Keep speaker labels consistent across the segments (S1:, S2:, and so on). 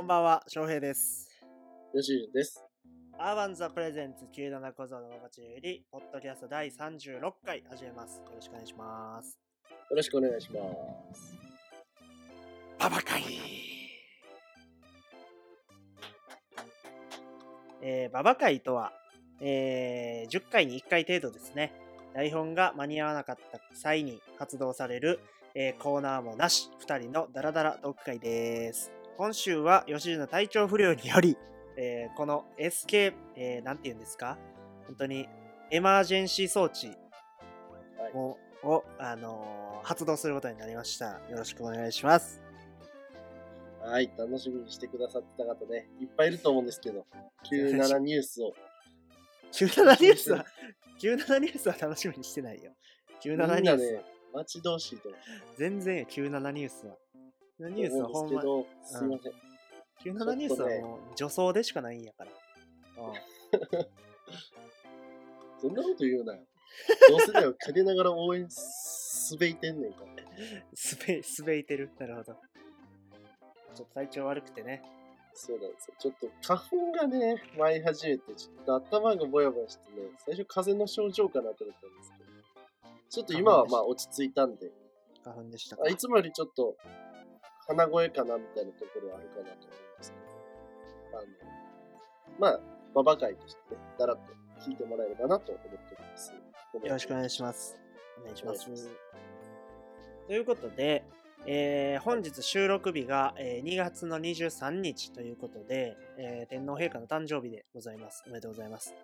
S1: こんばんは、翔平です。
S2: よしです。
S1: アーバンザプレゼンツ97小僧のママチより、ポッドキャスト第36回始めます。よろしくお願いします。
S2: よろしくお願いします。
S1: ババ会えー、ババ会とは、えー10回に1回程度ですね。台本が間に合わなかった際に発動される、えーコーナーもなし、2人のダラダラトーク会です。今週は吉野体調不良により、えーこの SK、えーなんて言うんですか？本当にエマージェンシー装置
S2: はい。
S1: を、をあのー発動することになりました。よろしくお願いします。
S2: はい。楽しみにしてくださってた方ね、いっぱいいると思うんですけど、97ニュースを。
S1: 97ニュースは、97ニュースは楽しみにしてないよ。97
S2: みんな
S1: ニュースは、
S2: ね、待ち遠しいと思
S1: 全然よ、97ニュースは。97ニュースはほんま、
S2: うんですけど、すいません。
S1: 97ニュースはもう女装でしかないんやから。うん
S2: そんなこと言うなよ。どうせだよ、陰ながら応援すべいてんねんから。
S1: すべ、すべいてる。なるほど。ちょっと体調悪くてね。
S2: そうなんですよ。ちょっと花粉がね、舞い始めて、ちょっと頭がぼやぼやしてね、最初風邪の症状かなと思ったんですけど、ちょっと今はまあ落ち着いたんで、
S1: 花粉でしたか
S2: あいつもよりちょっと鼻声かなみたいなところはあるかなと思うんですけど、あの、まあ、ババ会としてね、だらっと聞いてもらえればなと思っております。
S1: よろしくお願い
S2: し
S1: します。お願いします。ということで、えー本日収録日が、えー2月の23日ということで、えー天皇陛下の誕生日でございます。おめでとうございます。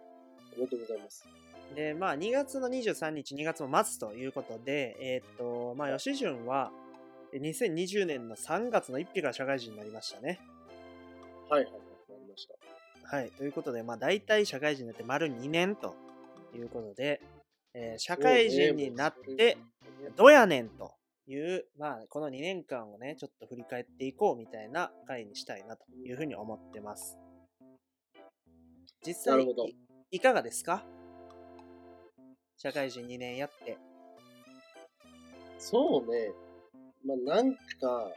S2: おめでとうございます。
S1: で、まあ、2月の23日、2月も末ということで、えーっと、まあ、吉順は、え2020年の3月の1日から社会人になりましたね。
S2: はいはいはい、なりました。
S1: はい。ということで、まあ、大体社会人になって丸2年ということで、えー社会人になって、どやねんという、まあ、この2年間をね、ちょっと振り返っていこうみたいな回にしたいなというふうに思ってます。実際い、いかがですか？社会人2年やって。
S2: そうね、まあなんか、あの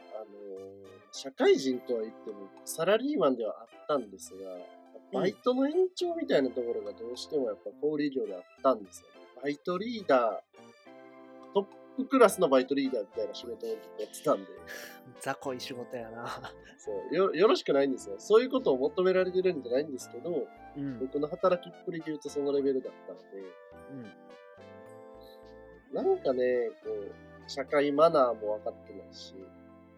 S2: ー社会人とは言っても、サラリーマンではあったんですが、バイトの延長みたいなところがどうしてもやっぱ小売業であったんですよね。バイトリーダー、トップクラスのバイトリーダーみたいな仕事をやってたんで、
S1: 雑魚い仕事やな。
S2: そうよよろしくないんですよ。そういうことを求められてるんじゃないんですけど、
S1: うん。
S2: 僕の働きっぷりで言うとそのレベルだったんで、なんかね、こう、社会マナーも分かってないし、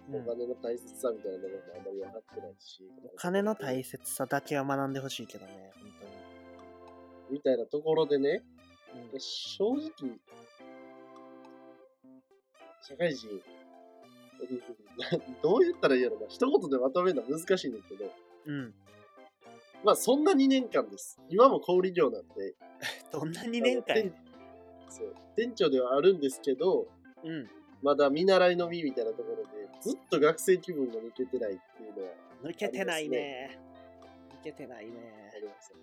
S1: うん。
S2: お金の大切さみたいなところもあんまり分かってないし、
S1: お金の大切さだけは学んでほしいけどね、本
S2: みたいなところでね、
S1: 当に。
S2: 正直、社会人、どう言ったらいいやろな、一言でまとめるのは難しいんだけど、
S1: うん。うん。
S2: まあそんな2年間です。今も小売業なんで、
S1: どんな2年間
S2: そう店長ではあるんですけど、
S1: うん。
S2: まだ見習いの身みたいなところで、ずっと学生気分が抜けてないっていうのは
S1: 抜けてないね。抜けてない
S2: あ
S1: ね。
S2: りますね。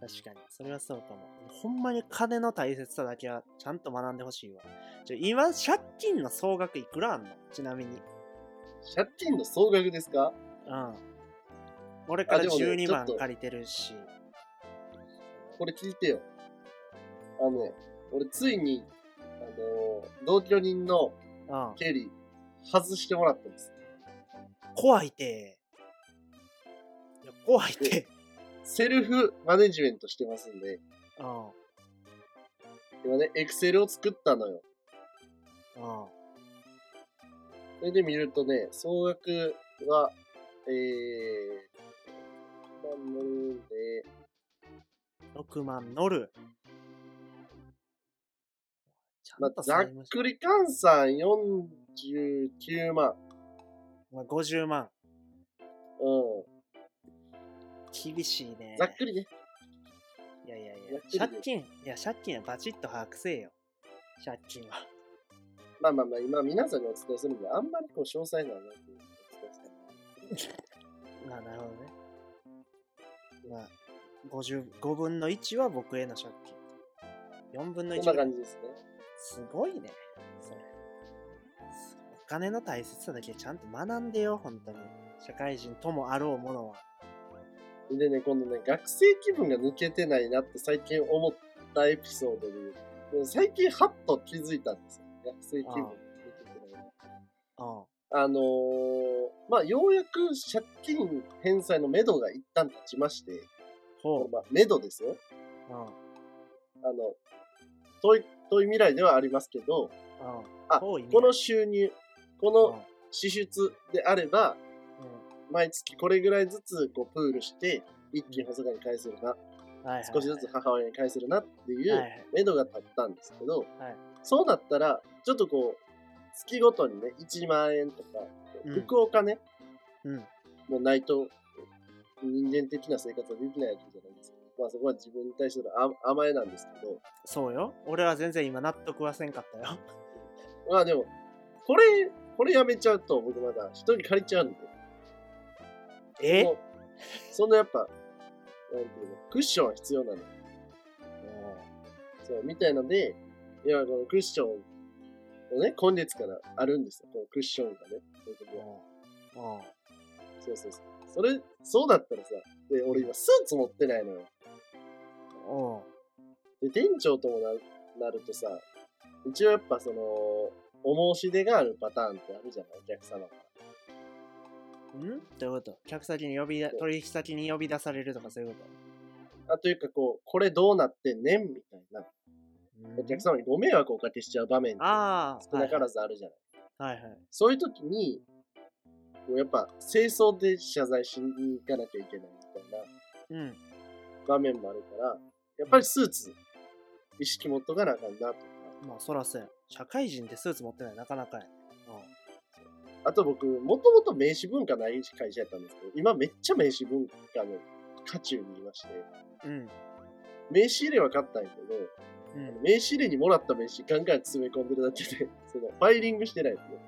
S1: 確かに。それはそうかも。ほんまに金の大切さだけはちゃんと学んでほしいわ。ちょ今、借金の総額いくらあんの？ちなみに。
S2: 借金の総額ですか？
S1: うん。俺から
S2: あでもね
S1: 12
S2: ちょっと
S1: 万借りてるし。
S2: これ聞いてよ。あのね、俺ついに、あのー同居人の
S1: うん。
S2: 経理外してもらったんです。
S1: 怖いて。いや、怖いて。
S2: セルフマネジメントしてますんで、
S1: うん。
S2: 今ね、エクセルを作ったのよ。
S1: うん。
S2: それで見るとね、総額は、えー、まあ、ので、
S1: 6万乗る。
S2: まあざっくり換算49万。
S1: まあ、50万。
S2: うん。
S1: 厳しいね。
S2: ざっくりね。
S1: いやいやいや、
S2: で
S1: 借金、いや、借金はバチッと把握せえよ。借金は。
S2: まあまあまあ、今皆さんにお伝えするんで、あんまりこう詳細なのはなくお伝えする。
S1: まあ、なるほどね。まあ、55分の1は僕への借金。4分の1
S2: こんな感じですね。
S1: すごいね。それ。お金の大切さだけちゃんと学んでよ、本当に。社会人ともあろうものは。
S2: でね、今度ね、学生気分が抜けてないなって最近思ったエピソードで言う。最近ハッと気づいたんですよ。学生気分が抜けてない。
S1: うん。
S2: あのーまあ、ようやく借金返済の目処が一旦立ちまして、
S1: ほ
S2: まあ、目処ですよ。あの、遠い、遠い未来ではありますけど、あ、この収入、こ
S1: うん。
S2: の支出であれば、毎月これぐらいずつこうプールして、一気に細川に返せるな、少しずつ母親に返せるなってい
S1: はいうはい。
S2: 目処が立ったんですけど、
S1: はい。
S2: そうなったら、ちょっとこう、月ごとにね、1万円とか、
S1: うん。
S2: 福岡ね、
S1: うん。
S2: もうないと人間的な生活はできないわけじゃないですか。まあそこは自分に対する甘甘えなんですけど、
S1: そうよ。俺は全然今納得はせんかったよ。
S2: まあでも、これ、これやめちゃうと僕まだ一人借りちゃうんで、
S1: え？
S2: そんなやっぱ、なんていうの、クッションは必要なの。そう、みたいので、いや、このクッションをね、今月からあるんですよ。このクッションがね。僕は
S1: うん。うん。
S2: そうそうそう。それ、そうだったらさ、で、俺今スーツ持ってないのよ。
S1: うん。
S2: で、店長ともななるとさ、一応やっぱその、お申し出があるパターンってあるじゃない、お客様から。
S1: ん？どういうこと？客先に呼びだ、取引先に呼び出されるとかそういうこ
S2: あというかこう、これどうなってんねん？みたいな、
S1: と
S2: お客様にご迷惑をおかけしちゃう場面って。少なからずあるじゃない。
S1: はいはい。
S2: そういう時に、こうやっぱ清掃で謝罪しに行かなきゃいけないみたいな
S1: うん。
S2: 場面もあるから、やっぱりスーツ、意識持っとかなあかんなとか。
S1: まあそらそうや。社会人でスーツ持ってないなかなかやね。
S2: あと僕、もともと名刺文化ない会社やったんですけど、今めっちゃ名刺文化の渦中にいまして、
S1: うん。
S2: 名刺入れは買ったんやけど、
S1: うん。うん。
S2: 名刺入れにもらった名刺ガンガン詰め込んでるだけで、そのファイリングしてないんですよ。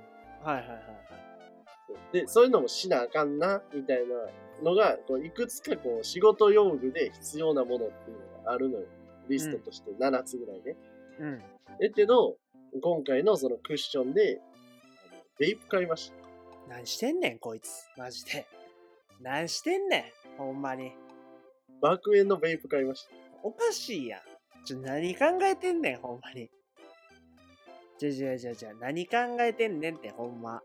S1: はいはいはいはい。
S2: で、そういうのもしなあかんな、みたいなのが、こういくつかこう仕事用具で必要なものっていうのがあるのよ。リストとして7つぐらいね。
S1: うん。
S2: えけど、今回のそのクッションで、あのベイプ買いました。
S1: 何してんねん、こいつ。マジで。何してんねん、ほんまに。
S2: 爆炎のベイプ買いました。
S1: おかしいやん。ちょ、何考えてんねん、ほんまに。じゃじゃじゃじゃ、何考えてんねんって、ほんま。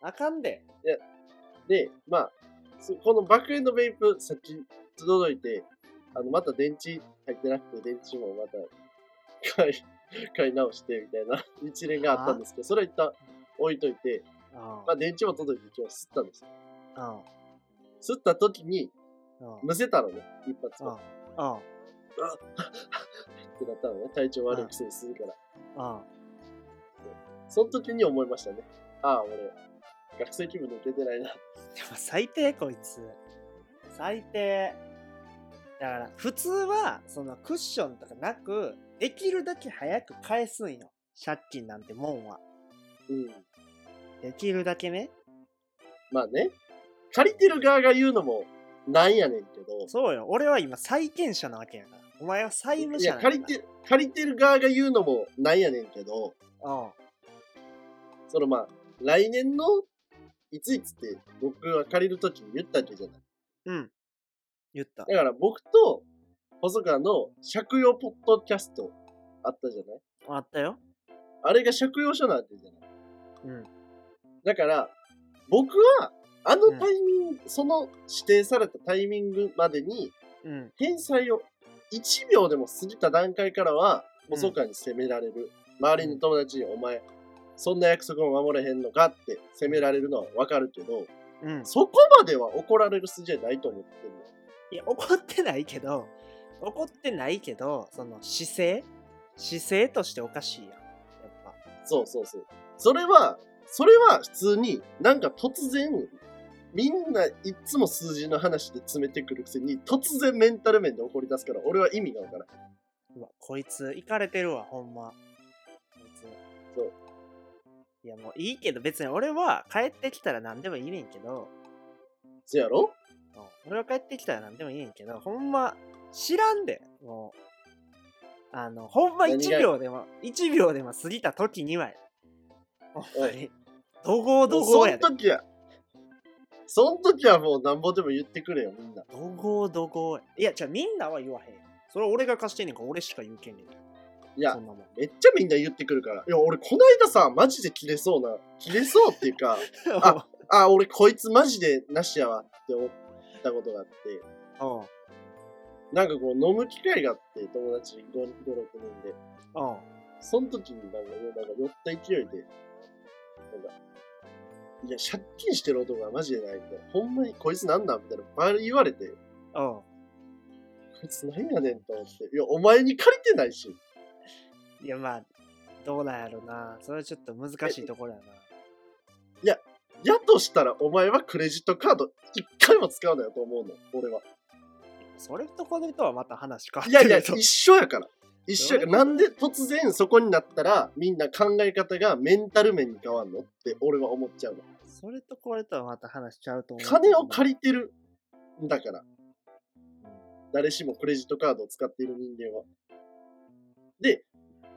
S1: あかんで。
S2: で、まあ、そこの爆炎のベイプ、さっき届いて、あの、また電池入ってなくて、電池もまた買い、買い直して、みたいな 一連があったんですけど、それは一旦置いといて、
S1: うん。
S2: まあ、電池も届いて今日吸ったんですよ。
S1: うん。
S2: 吸った時に、
S1: うん。
S2: むせたのね、一発
S1: うん。
S2: 目。
S1: うん。
S2: ってなったのね、体調悪いくせにするから。
S1: うん。
S2: その時に思いましたね。ああ、俺、学生気分抜けてないな。
S1: でも最低こいつ。最低。だから、普通は、そのクッションとかなく、できるだけ早く返すんよ。借金なんてもんは。
S2: うん。
S1: できるだけね。
S2: まあね、借りてる側が言うのもなんやねんけど、
S1: そうよ。俺は今債権者なわけやから。お前は債務者なんだ
S2: 借りて、借りてる側が言うのもなんやねんけど、
S1: うん。
S2: そのまあ、来年のいついつって僕は借りるときに言ったわけじゃない。
S1: うん。言った。
S2: だから僕と細川の借用ポッドキャストあったじゃない？
S1: あったよ。
S2: あれが借用書なわけじゃない？
S1: うん。
S2: だから、僕は、あのタイミング、その指定されたタイミングまでに、
S1: うん。
S2: 返済を1秒でも過ぎた段階からは、
S1: うん
S2: 細川に責められる。周りの友達に、お前、そんな約束も守れへんのかって責められるのはわかるけど、
S1: うん。
S2: そこまでは怒られる筋合いないと思ってるの。
S1: いや、怒ってないけど、怒ってないけど、その姿勢？姿勢としておかしいやん。やっぱ。
S2: そうそうそう。それは、それは普通になんか突然、みんないっつも数字の話で詰めてくるくせに、突然メンタル面で怒り出すから、俺は意味がわからん。
S1: うわ、こいつ、いかれてるわ、ほんま。こいつ。
S2: そう。
S1: いや、もういいけど、別に俺は帰ってきたら何でもいいねんけど、
S2: そやろ？
S1: うん俺は帰ってきたら何でもいいねんけど、ほんま、知らんで、もう。あの、ほんま
S2: 何が
S1: 1秒でも、1秒でも過ぎた時にはや、ほんまに、怒号怒号やで。
S2: 時は、そん時はもうなんぼでも言ってくれよ、みんな。
S1: どごどごいや、じゃあみんなは言わへん。それ俺が貸してんねんから俺しか言うけんねん。
S2: いや。めっちゃみんな言ってくるから。いや、俺こないださ、マジで切れそうな、切れそうっていうか、ああ、俺こいつマジでなしやわって思ったことがあって、
S1: うん。
S2: なんかこう飲む機会があって、友達5、5 6人で。
S1: うん。
S2: その時になんか、なんか酔った勢いで、なんか、いや、借金してる男がマジでないみたいな。ほんまにこいつなんなんみたいな。バリ言われて、こ
S1: うん。
S2: いつなんやねんと思って。いや、お前に借りてないし。
S1: いや、まあ、どうなんやろな。それはちょっと難しいところやな。
S2: やとしたら、お前はクレジットカード一回も使うなよと思うの。俺は。
S1: それとこれとはまた話変わ
S2: いやいや、一緒やから。一緒やから。なんで突然そこになったら、みんな考え方がメンタル面に変わんのって俺は思っちゃうの。
S1: それとこれとはまた話しちゃうと思う。
S2: 金を借りてるんだから。誰しもクレジットカードを使っている人間は。で、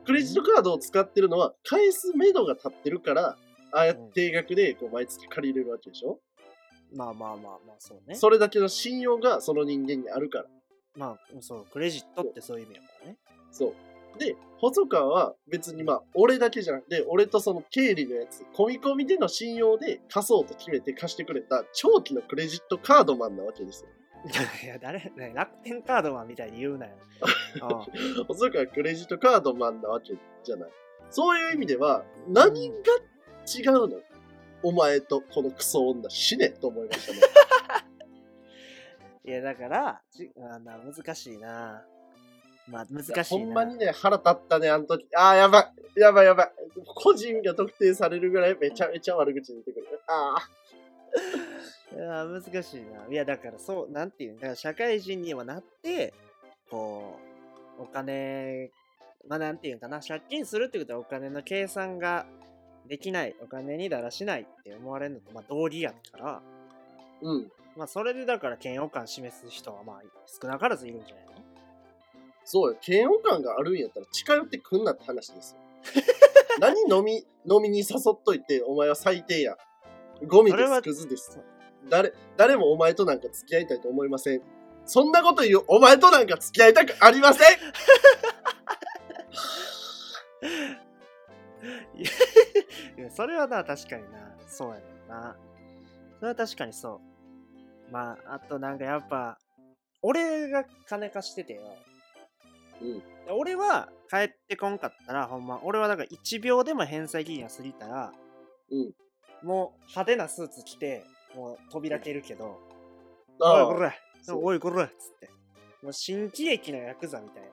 S2: クレジットカードを使ってるのは、返す目処が立ってるから、ああやって定額でこう毎月借りれるわけでしょ、
S1: まあまあまあまあ、そうね。
S2: それだけの信用がその人間にあるから。
S1: まあ、そう、クレジットってそういう意味やからね。
S2: そう。で、細川は別にまあ、俺だけじゃなくて、俺とその経理のやつ、込み込みでの信用で貸そうと決めて貸してくれた長期のクレジットカードマンなわけですよ。
S1: いや、誰、ね楽天カードマンみたいに言うなよ。う ん
S2: 細川クレジットカードマンなわけじゃない。そういう意味では、何が違うの？お前とこのクソ女死ねと思いましたね。
S1: いや、だから、ちあな難しいな。まあ、難しいな。
S2: ほんまにね、腹立ったね、あの時。ああ、やばい。やばいやばい。個人が特定されるぐらいめちゃめちゃ悪口出てくる。ああ。
S1: いや、難しいな。いや、だから、そう、なんていうんだから、社会人にはなって、こう、お金、まあ、なんていうんかな、借金するってことはお金の計算ができない、お金にだらしないって思われるのと、まあ、道理やから、
S2: うん。
S1: まあ、それでだから嫌悪感示す人は、まあ、少なからずいるんじゃないの？
S2: そうよ。嫌悪感があるんやったら近寄ってくんなって話ですよ。何飲み、飲みに誘っといて、お前は最低や。ゴミです、クズです。誰、誰もお前となんか付き合いたいと思いません。そんなこと言う、お前となんか付き合いたくありません
S1: いやそれはな、確かにな、そうやねんな。それは確かにそう。まあ、あとなんかやっぱ、俺が金貸しててよ。
S2: うん。
S1: 俺は帰ってこんかったら、ほんま、俺はだから1秒でも返済期限が過ぎたら、
S2: うん。
S1: もう派手なスーツ着て、もう扉開けるけど、
S2: ああ
S1: おいこれ、おいこれっつって。もう新喜劇のヤクザみたいな。
S2: うん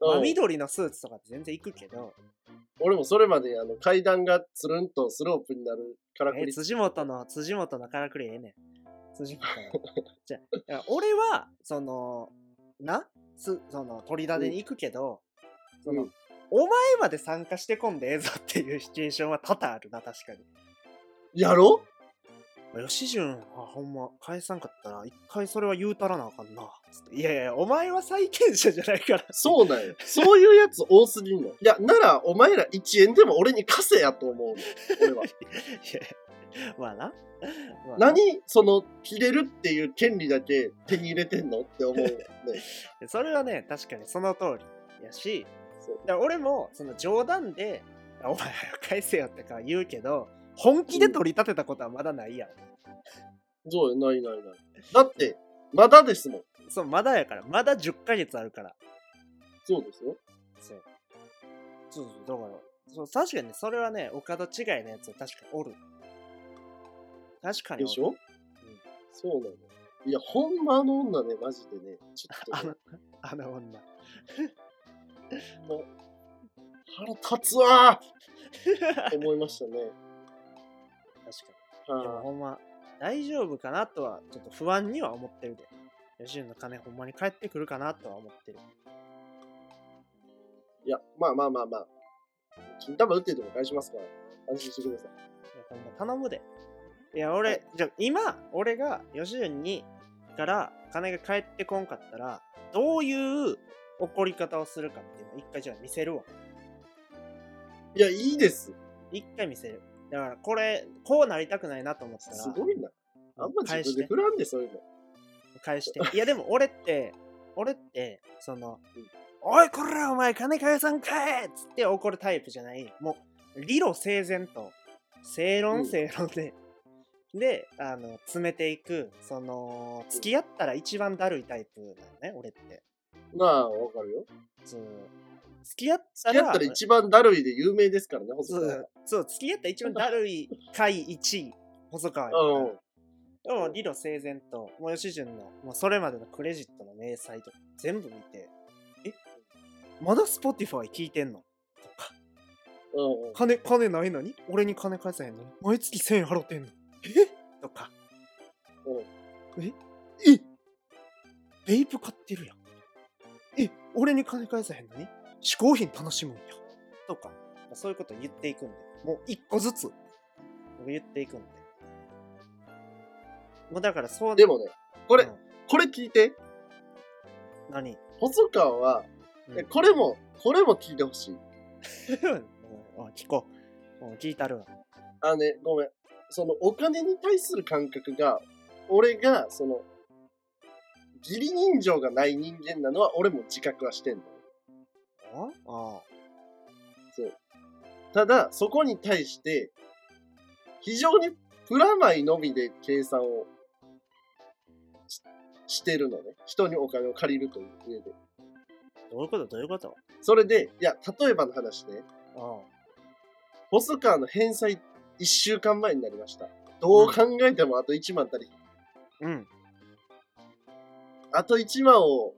S1: 真緑のスーツとかって全然行くけど、
S2: 俺もそれまであの階段がつるんとスロープになるからく
S1: え
S2: り
S1: 辻元の、辻元のからくりええねん。辻元の。じゃあいや俺は、その、な、すその、取り立てに行くけど、その、
S2: うん
S1: お前まで参加してこんでええぞっていうシチュエーションは多々あるな、確かに。
S2: やろ？
S1: 吉潤、あ、ほんま、返さんかったら、一回それは言うたらなあかんな。いやいや、お前は債権者じゃないから。
S2: そうなんよ。そういうやつ多すぎんの。いや、ならお前ら1円でも俺に貸せやと思うの。俺は。
S1: いやまあな。まあな
S2: 何その、切れるっていう権利だけ手に入れてんの？って思う、ね。
S1: それはね、確かにその通りやし、俺もその冗談で、あお前早く返せよってか言うけど、本気で取り立てたことはまだないやん。
S2: そうよ、ないないない。だって、まだですもん。
S1: そう、まだやから。まだ10ヶ月あるから。
S2: そうですよ。
S1: そう。そうそう、だから、そう確かにね、それはね、お門違いのやつは確かにおる。確かにおる。
S2: でしょ、そうなの。いや、ほんまあの女ね、マジでね、ちょっとね、
S1: あの、あの女。
S2: 腹立つわー 思いましたね。
S1: 確かに。でも
S2: は
S1: ほんま、大丈夫かなとは、ちょっと不安には思ってるで。吉野の金ほんまに返ってくるかなとは思ってる。
S2: い、いや、まあまあまあまあ。金玉打ってても返しますから、安心してください。
S1: いや、ほんま頼むで。いや、俺、じゃあ今、俺が吉野にから金が返ってこんかったら、どういう怒り方をするかっていうのを一回じゃあ見せるわ。
S2: いや、いいです。
S1: 一回見せる。だから、これ、こうなりたくないなと思ったら、
S2: すごいな。あんま自分で振らんで、そういうの。
S1: 返して。いやでも俺って、俺って、その
S2: うん、
S1: おいこらお前金返さんかいっつって怒るタイプじゃない。もう、理路整然と、正論
S2: うん
S1: 正論で、で、あの、詰めていく、その、付き合ったら一番だるいタイプなのね、俺って。
S2: まあ、わかるよ。
S1: そう付き合ったら、
S2: 付き合ったら一番だるいで有名ですからね、細
S1: そ
S2: 川
S1: う、そう付き合ったら一番だるい回1位、細川
S2: うん。
S1: でも理路整然と、もう吉潤の、もうそれまでのクレジットの明細とか全部見て、えまだ Spotify 聞いてんの？とか、
S2: うんうん。
S1: 金、金ないのに？俺に金返さへんのに？毎月1000円払ってんの？え？とか、
S2: うん。
S1: え？え？ベイプ買ってるやん。え？俺に金返さへんのに？嗜好品楽しむんや。とか、そういうこと言っていくんで、もう一個ずつ、僕言っていくんで。もうだからそう、
S2: でもね、これ
S1: うん、
S2: これ聞いて。
S1: 何？
S2: 細川は、
S1: うん
S2: えこれも、これも聞いてほしい。
S1: 聞こう。うん聞いたるわ。
S2: あのね、ごめん。そのお金に対する感覚が、俺が、その、義理人情がない人間なのは俺も自覚はしてんの。
S1: ああ
S2: そう。ただ、そこに対して、非常にプラマイのみで計算をししてるのね。人にお金を借りるという上で。
S1: どういうこと？どういうこと？
S2: それで、いや、例えばの話ね、
S1: あ
S2: 細川の返済1週間前になりました。どう考えてもあと1万足り、
S1: うん。
S2: あと1万を、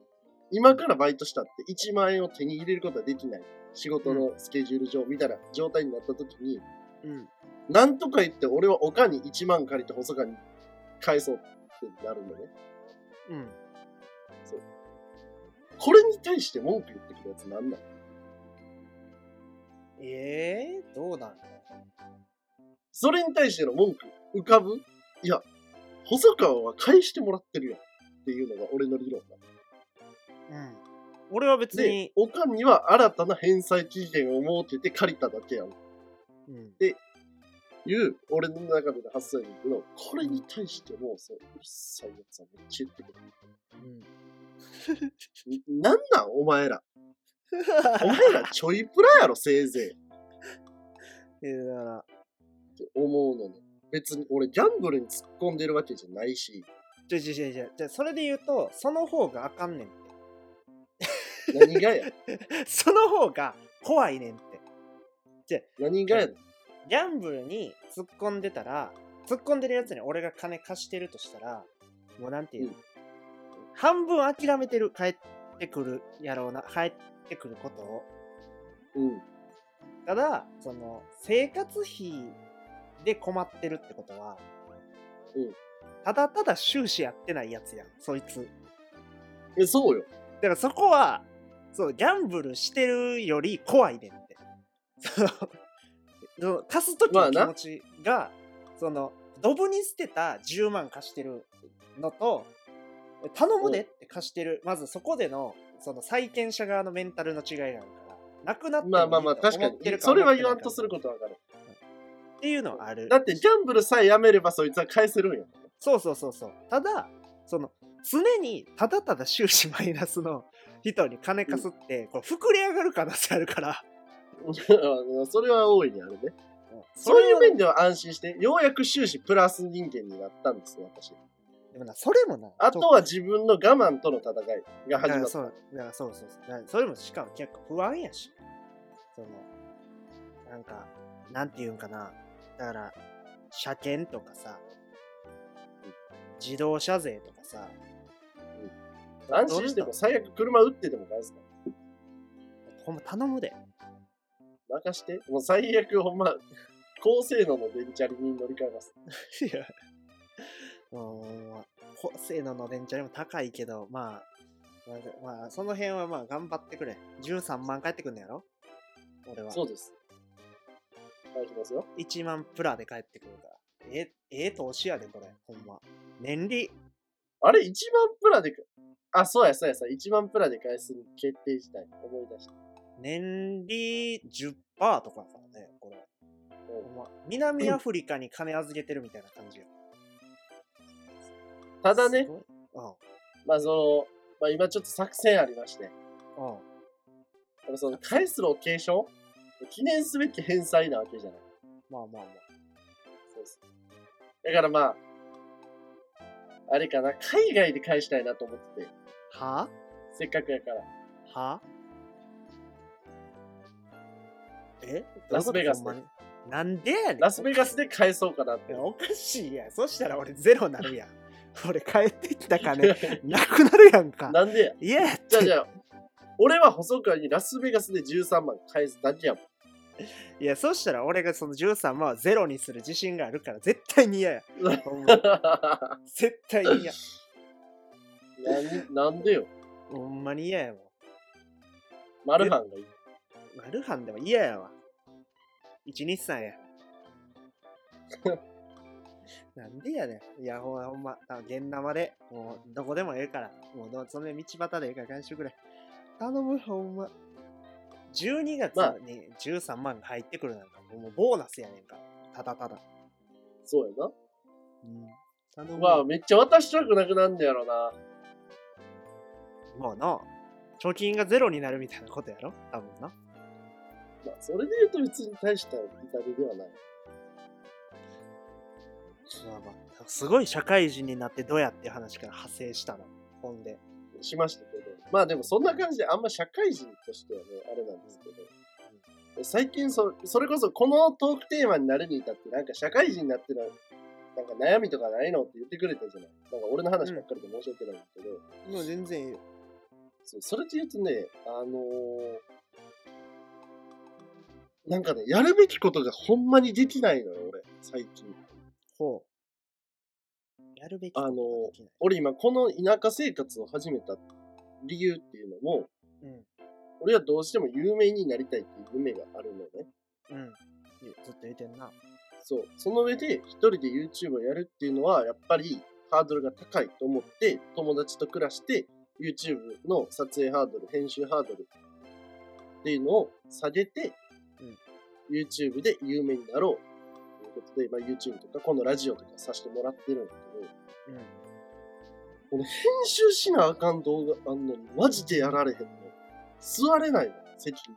S2: 今からバイトしたって1万円を手に入れることはできない。仕事のスケジュール上みたいな状態になった時に、
S1: うん。
S2: なんとか言って俺は岡に1万借りて細川に返そうってなるのね。
S1: うん。
S2: これに対して文句言ってくるやつなんなの
S1: ええー、どうなん？
S2: それに対しての文句浮かぶ？いや、細川は返してもらってるよっていうのが俺の理論だ。
S1: うん。俺は別
S2: で
S1: に、、
S2: おかんには新たな返済期限を設けて借りただけやん。
S1: うん。
S2: いう、俺の中での発想やねんけど、これに対しても、そう、うるさいやつはめっちゃ言ってくる。
S1: うん。
S2: んなんなんお前ら。お前らちょいプラやろ、せいぜい。
S1: いやだから、
S2: って思うのね。別に俺ギャンブルに突っ込んでるわけじゃないし、
S1: じゃじゃじゃじゃじゃそれで言うと、その方があかんねんっ
S2: 何がや、
S1: て。その方が怖いねんって。
S2: 何がやねん？
S1: ギャンブルに突っ込んでたら、突っ込んでるやつに俺が金貸してるとしたら、もうなんていうの、
S2: うん
S1: 半分諦めてる、帰ってくるやろうな、帰ってくることを。
S2: うん。
S1: ただ、その、生活費で困ってるってことは、
S2: うん
S1: ただただ収支やってないやつやん、そいつ。
S2: え、そうよ。
S1: だからそこは、そう、ギャンブルしてるより怖いねんって。その、貸す時の気持ちが、その、ドブに捨てた10万貸してるのと、頼むでって貸してる、まずそこでの、その債権者側のメンタルの違いがあるから、なくなっても
S2: まあまあまあ、確かに。それは言わんとすることはわかる。
S1: っていうのはある。
S2: だってギャンブルさえやめればそいつは返せるんや。
S1: そうそうそうそう。ただ、その、常にただただ収支マイナスの人に金貸すって、こう膨れ上がる可能性あるから。
S2: それは大いにあるね。
S1: そ
S2: そういう面
S1: で。
S2: では安心して、ようやく終始プラス人間になったんですよ、私。
S1: でもな、それもな。
S2: あとは自分の我慢との戦いが始まった。
S1: らそう、そうそうそうそれもしかも結構不安やし。その、なんか、なんていうんかな。だから、車検とかさ、自動車税とかさ、
S2: 安心しても最悪車売ってでも返すから。
S1: ほんま頼むで。
S2: 任して。もう最悪ほんま、高性能の電チャリに乗り換えます。
S1: いや、もう、高性能の電池よりも高いけど、まあ、まあ、まあ、その辺はまあ頑張ってくれ。13万返ってくんのやろ？俺は。
S2: そうです。返しますよ。
S1: 1万プラで返ってくるから。え、ええ投資やで、これ。ほんま。年利。
S2: あれ、1万プラでか、あ、そうや、そうや、そうや、1万プラで返す決定したい。思い出した。
S1: 年利10%とかからね、これ。ま。南アフリカに金預けてるみたいな感じよ。
S2: ただね。
S1: うん。
S2: まあその、まあ今ちょっと作戦ありまして、
S1: うん。
S2: その返すロケーション記念すべき返済なわけじゃない。
S1: まあまあま
S2: そうそう。だからまあ、あれかな、海外で返したいなと思ってて、
S1: あ。は？
S2: せっかくやから。
S1: は？え？
S2: ラスベガスで
S1: なんでやねん。
S2: ラスベガスで返そうかなって。
S1: おかしいやん。そしたら俺ゼロなるやん。俺帰ってきた金 なくなるやんか。
S2: なんでや？
S1: いややって
S2: じゃあじゃあ、俺は細川にラスベガスで13万返すだけやもん。
S1: いや、そしたら俺がその13万はゼロにする自信があるから絶対に嫌や。ほんま絶対に嫌。
S2: なんなんでよ。
S1: ほんまに嫌やもん。
S2: マルハンがいい。
S1: マルハンでも嫌やわ。一日さんや。なんでやねん。いや、ほんま、ほんま、あ現生で、もう、どこでもええから、もうど、その道端でええから返してくれ。頼む、ほんま。12月
S2: まあ
S1: に13万が入ってくるなんか、もうボーナスやねんから。ただただ。
S2: そうやな。
S1: うん。頼む。
S2: まあ、めっちゃ渡したくなくなんねやろな。
S1: まあな、貯金がゼロになるみたいなことやろ？多分な。
S2: まあ、それで言うと別に大した痛みではない。
S1: まあまあ、すごい社会人になってどうやって話から派生したの？ほんで。
S2: しましたけど。まあでもそんな感じであんま社会人としてはね、あれなんですけど。最近そ、それこそこのトークテーマになるに至って、なんか社会人になってる、なんか悩みとかないの？って言ってくれたじゃない。なんか俺の話ばっかりで申し訳ないんですけど、
S1: もう全然いいよ。
S2: それで言うとね、あのーなんかね、やるべきことがほんまにできないのよ、俺、最近。
S1: ほう。やるべきことができない。
S2: 俺今この田舎生活を始めた理由っていうのも、
S1: うん。
S2: 俺はどうしても有名になりたいっていう夢があるのね。
S1: うん。ずっと言ってんな。
S2: そう。その上で一人で YouTube をやるっていうのは、やっぱりハードルが高いと思って、友達と暮らして YouTube の撮影ハードル、編集ハードルっていうのを下げて、YouTube で有名になろうということで、まあ、YouTube とかこのラジオとかさせてもらってるんだけど、
S1: うん。
S2: この編集しなあかん動画あんのにマジでやられへんの。座れないの、席に。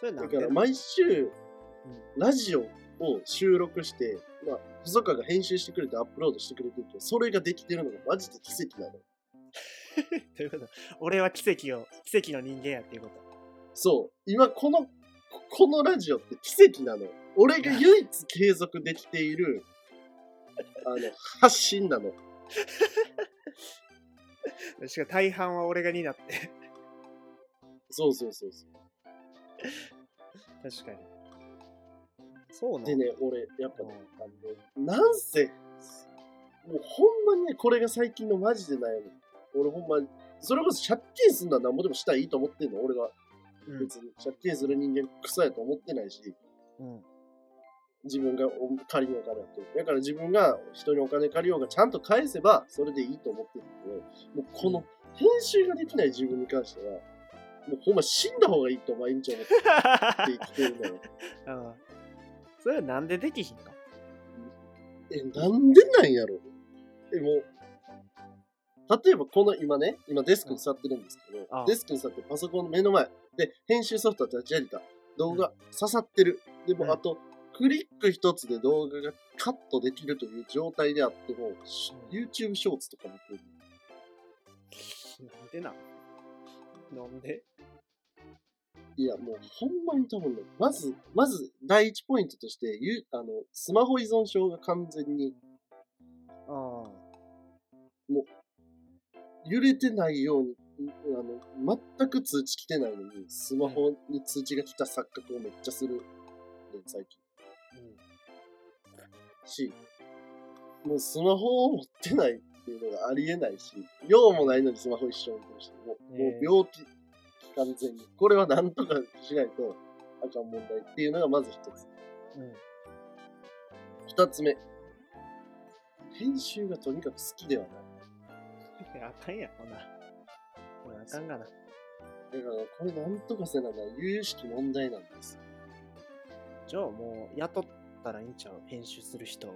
S1: それ
S2: だから毎週、ラジオを収録して、まあ、細川が編集してくれてアップロードしてくれてるけど、それができてるのがマジで奇跡なの。
S1: ということ俺は奇跡を、奇跡の人間やっていうこと。
S2: そう。今この、このラジオって奇跡なの。俺が唯一継続できている、あの、発信なの。
S1: しかも大半は俺が担って。
S2: そうそうそうそう。
S1: 確かに。そうなの
S2: でね、俺、やっぱね、あの、なんせ、もうほんまにね、これが最近のマジで悩み。俺ほんまに、それこそ借金すんだらなんぼでもしたらいいと思ってんの、俺は。
S1: うん。
S2: 別に借金する人間クソやと思ってないし、
S1: うん。
S2: 自分がお借りのお金やってる。だから自分が人にお金借りようがちゃんと返せば、それでいいと思ってるけど、もうこの編集ができない自分に関しては、もうほんま死んだ方がいいと毎日思って生きてるのよ。
S1: うん。それはなんでできひんの？
S2: え、なんでなんやろ？え、もう、例えばこの今ね、今デスクに座ってるんですけど、
S1: ああ。
S2: デスクに座ってパソコンの目の前で編集ソフト立ち上げた動画刺さってる。でも
S1: うん。
S2: あと、クリック一つで動画がカットできるという状態であっても、し YouTube ショーツとか見てる。
S1: なんでなん？なんで？
S2: いや、もうほんまに多分ね、まず、まず第一ポイントとして、ゆあの、スマホ依存症が完全に
S1: あ
S2: 揺れてないように、あの、全く通知来てないのに、スマホに通知が来た錯覚をめっちゃする、ね、最近。し、もうスマホを持ってないっていうのがありえないし、用もないのにスマホ一緒にしてもう、も
S1: えー
S2: う病気、完全に。これはなんとかしないとあかん問題っていうのがまず一つ。
S1: うん。うん。
S2: 二つ目。編集がとにかく好きではない。
S1: あかんやん、ほな。ほなあかんがな。
S2: だから、これなんとかせなな、有識問題なんです。
S1: じゃあもう雇ったらいいんちゃう？編集する人を。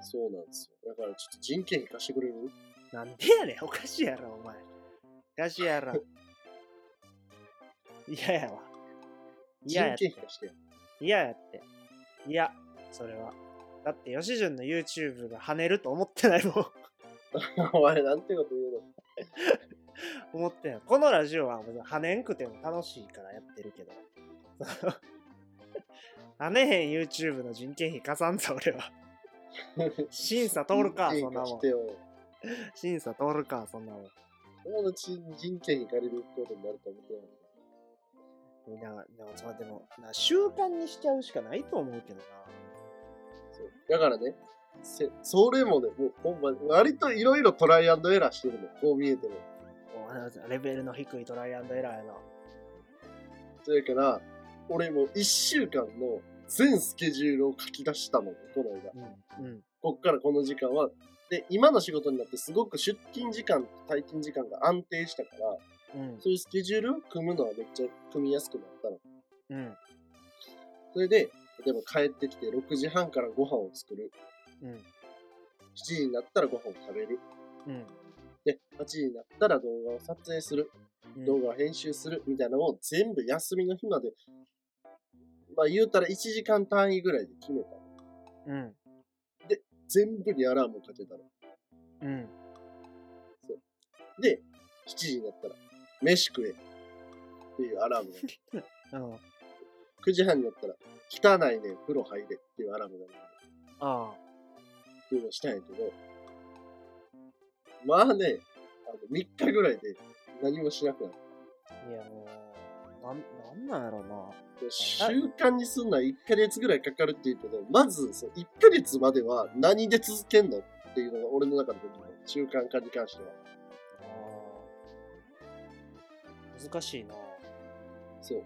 S2: そうなんですよ。だからちょっと人件費貸してくれる？
S1: なんでやねん、おかしいやろ、お前。おかしいやろ。嫌やわ。嫌やって
S2: 人件費。貸してや。
S1: 嫌やって。いや、それは。だって、吉純の YouTube が跳ねると思ってないもん。
S2: お前なんてこと言うの
S1: 思ってない。このラジオは別に跳ねんくても楽しいからやってるけど。跳ねへん YouTube の人件費かさんぞ、俺は。審査通るか、そんなもん。審査通るか、そんなもん。
S2: 友達に人件費借りることになると思ってない。
S1: みんな、なんかそれでもな、習慣にしちゃうしかないと思うけどな。
S2: そうだからね、せそれもね、もうほんま、割といろいろトライアンドエラーしてるの、こう見えても。
S1: レベルの低いトライアンドエラーやな。
S2: それから、俺もう1週間の全スケジュールを書き出したの、この間。
S1: うん。うん。
S2: こっからこの時間は、で、今の仕事になってすごく出勤時間と退勤時間が安定したから、
S1: うん。
S2: そういうスケジュールを組むのはめっちゃ組みやすくなったの。
S1: うん。
S2: それで、例えば帰ってきて6時半からご飯を作る。
S1: うん。
S2: 7時になったらご飯を食べる。
S1: うん。
S2: で、8時になったら動画を撮影する。
S1: うん。
S2: 動画を編集するみたいなのを全部休みの日まで、まあ言うたら1時間単位ぐらいで決めたの。
S1: うん。
S2: 全部にアラームをかけたの。
S1: うん。
S2: で、7時になったら、飯食えっていうアラームが。
S1: うん。
S2: 9時半になったら、汚いね、風呂入れっていうアラームが鳴る
S1: あ
S2: っていうのをしたんやけど、まあね、あの3日ぐらいで何もしなくなっ
S1: あ。いやもう、なん、なんなんやろな。
S2: た。習慣にすんのは1ヶ月ぐらいかかるって言うけど、まずそう1ヶ月までは何で続けんのっていうのが俺の中で習慣化に関しては。
S1: 難しいな。
S2: そう。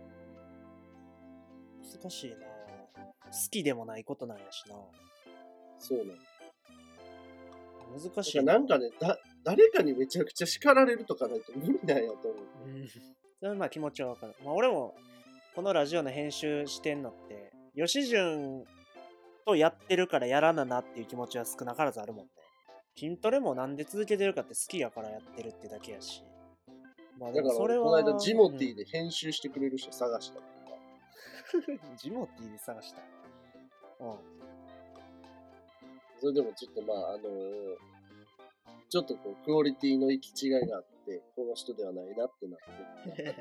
S1: 難しいな。好きでもないことなんやしな。
S2: そうなの。
S1: 難しい
S2: なんかね、だ、誰かにめちゃくちゃ叱られるとかないと無理なんやと思う。
S1: うん。それはまあ気持ちはわかる。まあ俺も、このラジオの編集してんのって、吉純とやってるからやらななっていう気持ちは少なからずあるもんね。筋トレもなんで続けてるかって好きやからやってるってだけやし。まあで
S2: だから
S1: それは。
S2: この間ジモティ
S1: うん
S2: で編集してくれる人探したりとか。
S1: ジモティで探した。うん。
S2: それでもちょっとまあ、あのーちょっとこう、クオリティの行き違いがあって、この人ではないなってなって。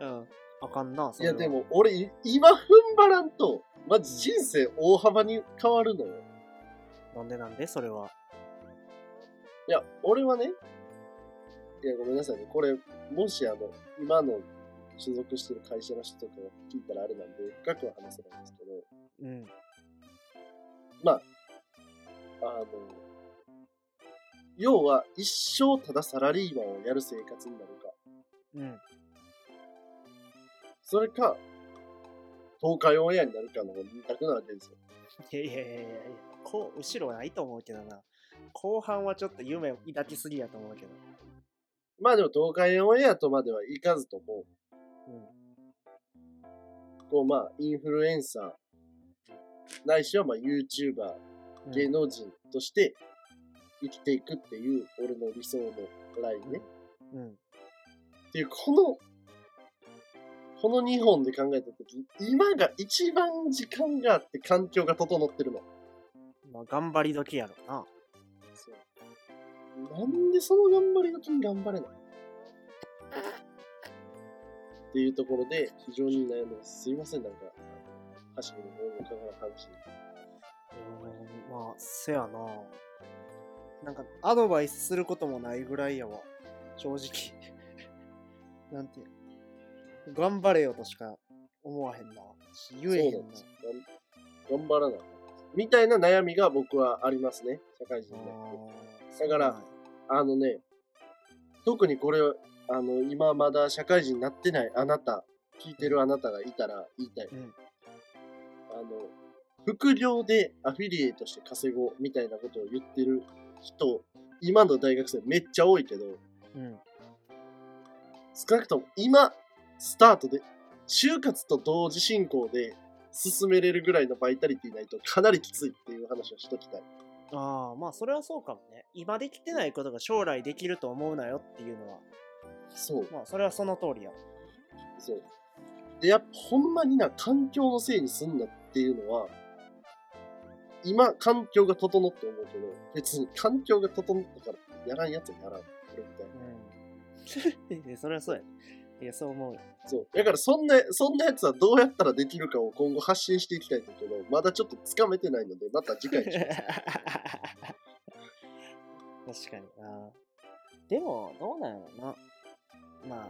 S1: うん。あかんな、そ
S2: いや、で。も俺、い今踏ん張らんと、マジ人生大幅に変わるのよ。
S1: なんでなんでそれは。
S2: いや、俺はね、いや、ごめんなさいね。これ、もしあの、今の所属してる会社の人とかが聞いたらあれなんで、深くは話せないんですけど、
S1: うん。
S2: まあ、あの、要は一生ただサラリーマンをやる生活になるか、
S1: うん。
S2: それか、東海オンエアになるかの二択なわけですよ。
S1: いやいやいやいやこう、後ろはないと思うけどな。後半はちょっと夢を抱きすぎやと思うけど。
S2: まあでも東海オンエアとまではいかずとも、
S1: うん。
S2: こうまあ、インフルエンサー、ないしはまあ YouTuber、
S1: うん
S2: 芸能人として生きていくっていう俺の理想のラインね。
S1: うん。
S2: っていう、この、この2本で考えたとき、今が一番時間があって環境が整ってるの。
S1: まあ、頑張り時やろな。
S2: そうなんでその頑張り時に頑張れないっていうところで非常に悩みます。すいません、なんか、橋本の方のかから話して。
S1: うん、まあ、せやな。なんか、アドバイスすることもないぐらいやわ。正直。なんて。頑張れよとしか思わへんな。し言えへんな。
S2: 頑頑張らない。みたいな悩みが僕はありますね、社会人で。
S1: あー
S2: だからあのね、特にこれ、あの、今まだ社会人になってないあなた、聞いてるあなたがいたら言いたい。
S1: うん
S2: あの、副業でアフィリエイトして稼ごうみたいなことを言ってる人、今の大学生めっちゃ多いけど、
S1: うん。
S2: 少なくとも今、スタートで、就活と同時進行で進めれるぐらいのバイタリティないとかなりきついっていう話をしときたい。
S1: ああ、まあそれはそうかもね。今できてないことが将来できると思うなよっていうのは、
S2: そう。
S1: まあそれはその通りや。
S2: そう。で、やっぱほんまにな、環境のせいにすんなっていうのは、今、環境が整って思うけど、別に環境が整ったからやらんやつはやらん。みたいな。
S1: うん。それはそうや。いや、そう思うよ。
S2: そう。だからそんな、そんなやつはどうやったらできるかを今後発信していきたいんだけど、まだちょっとつかめてないので、また次回にします。
S1: 確かにな。でも、どうなんやろな。ま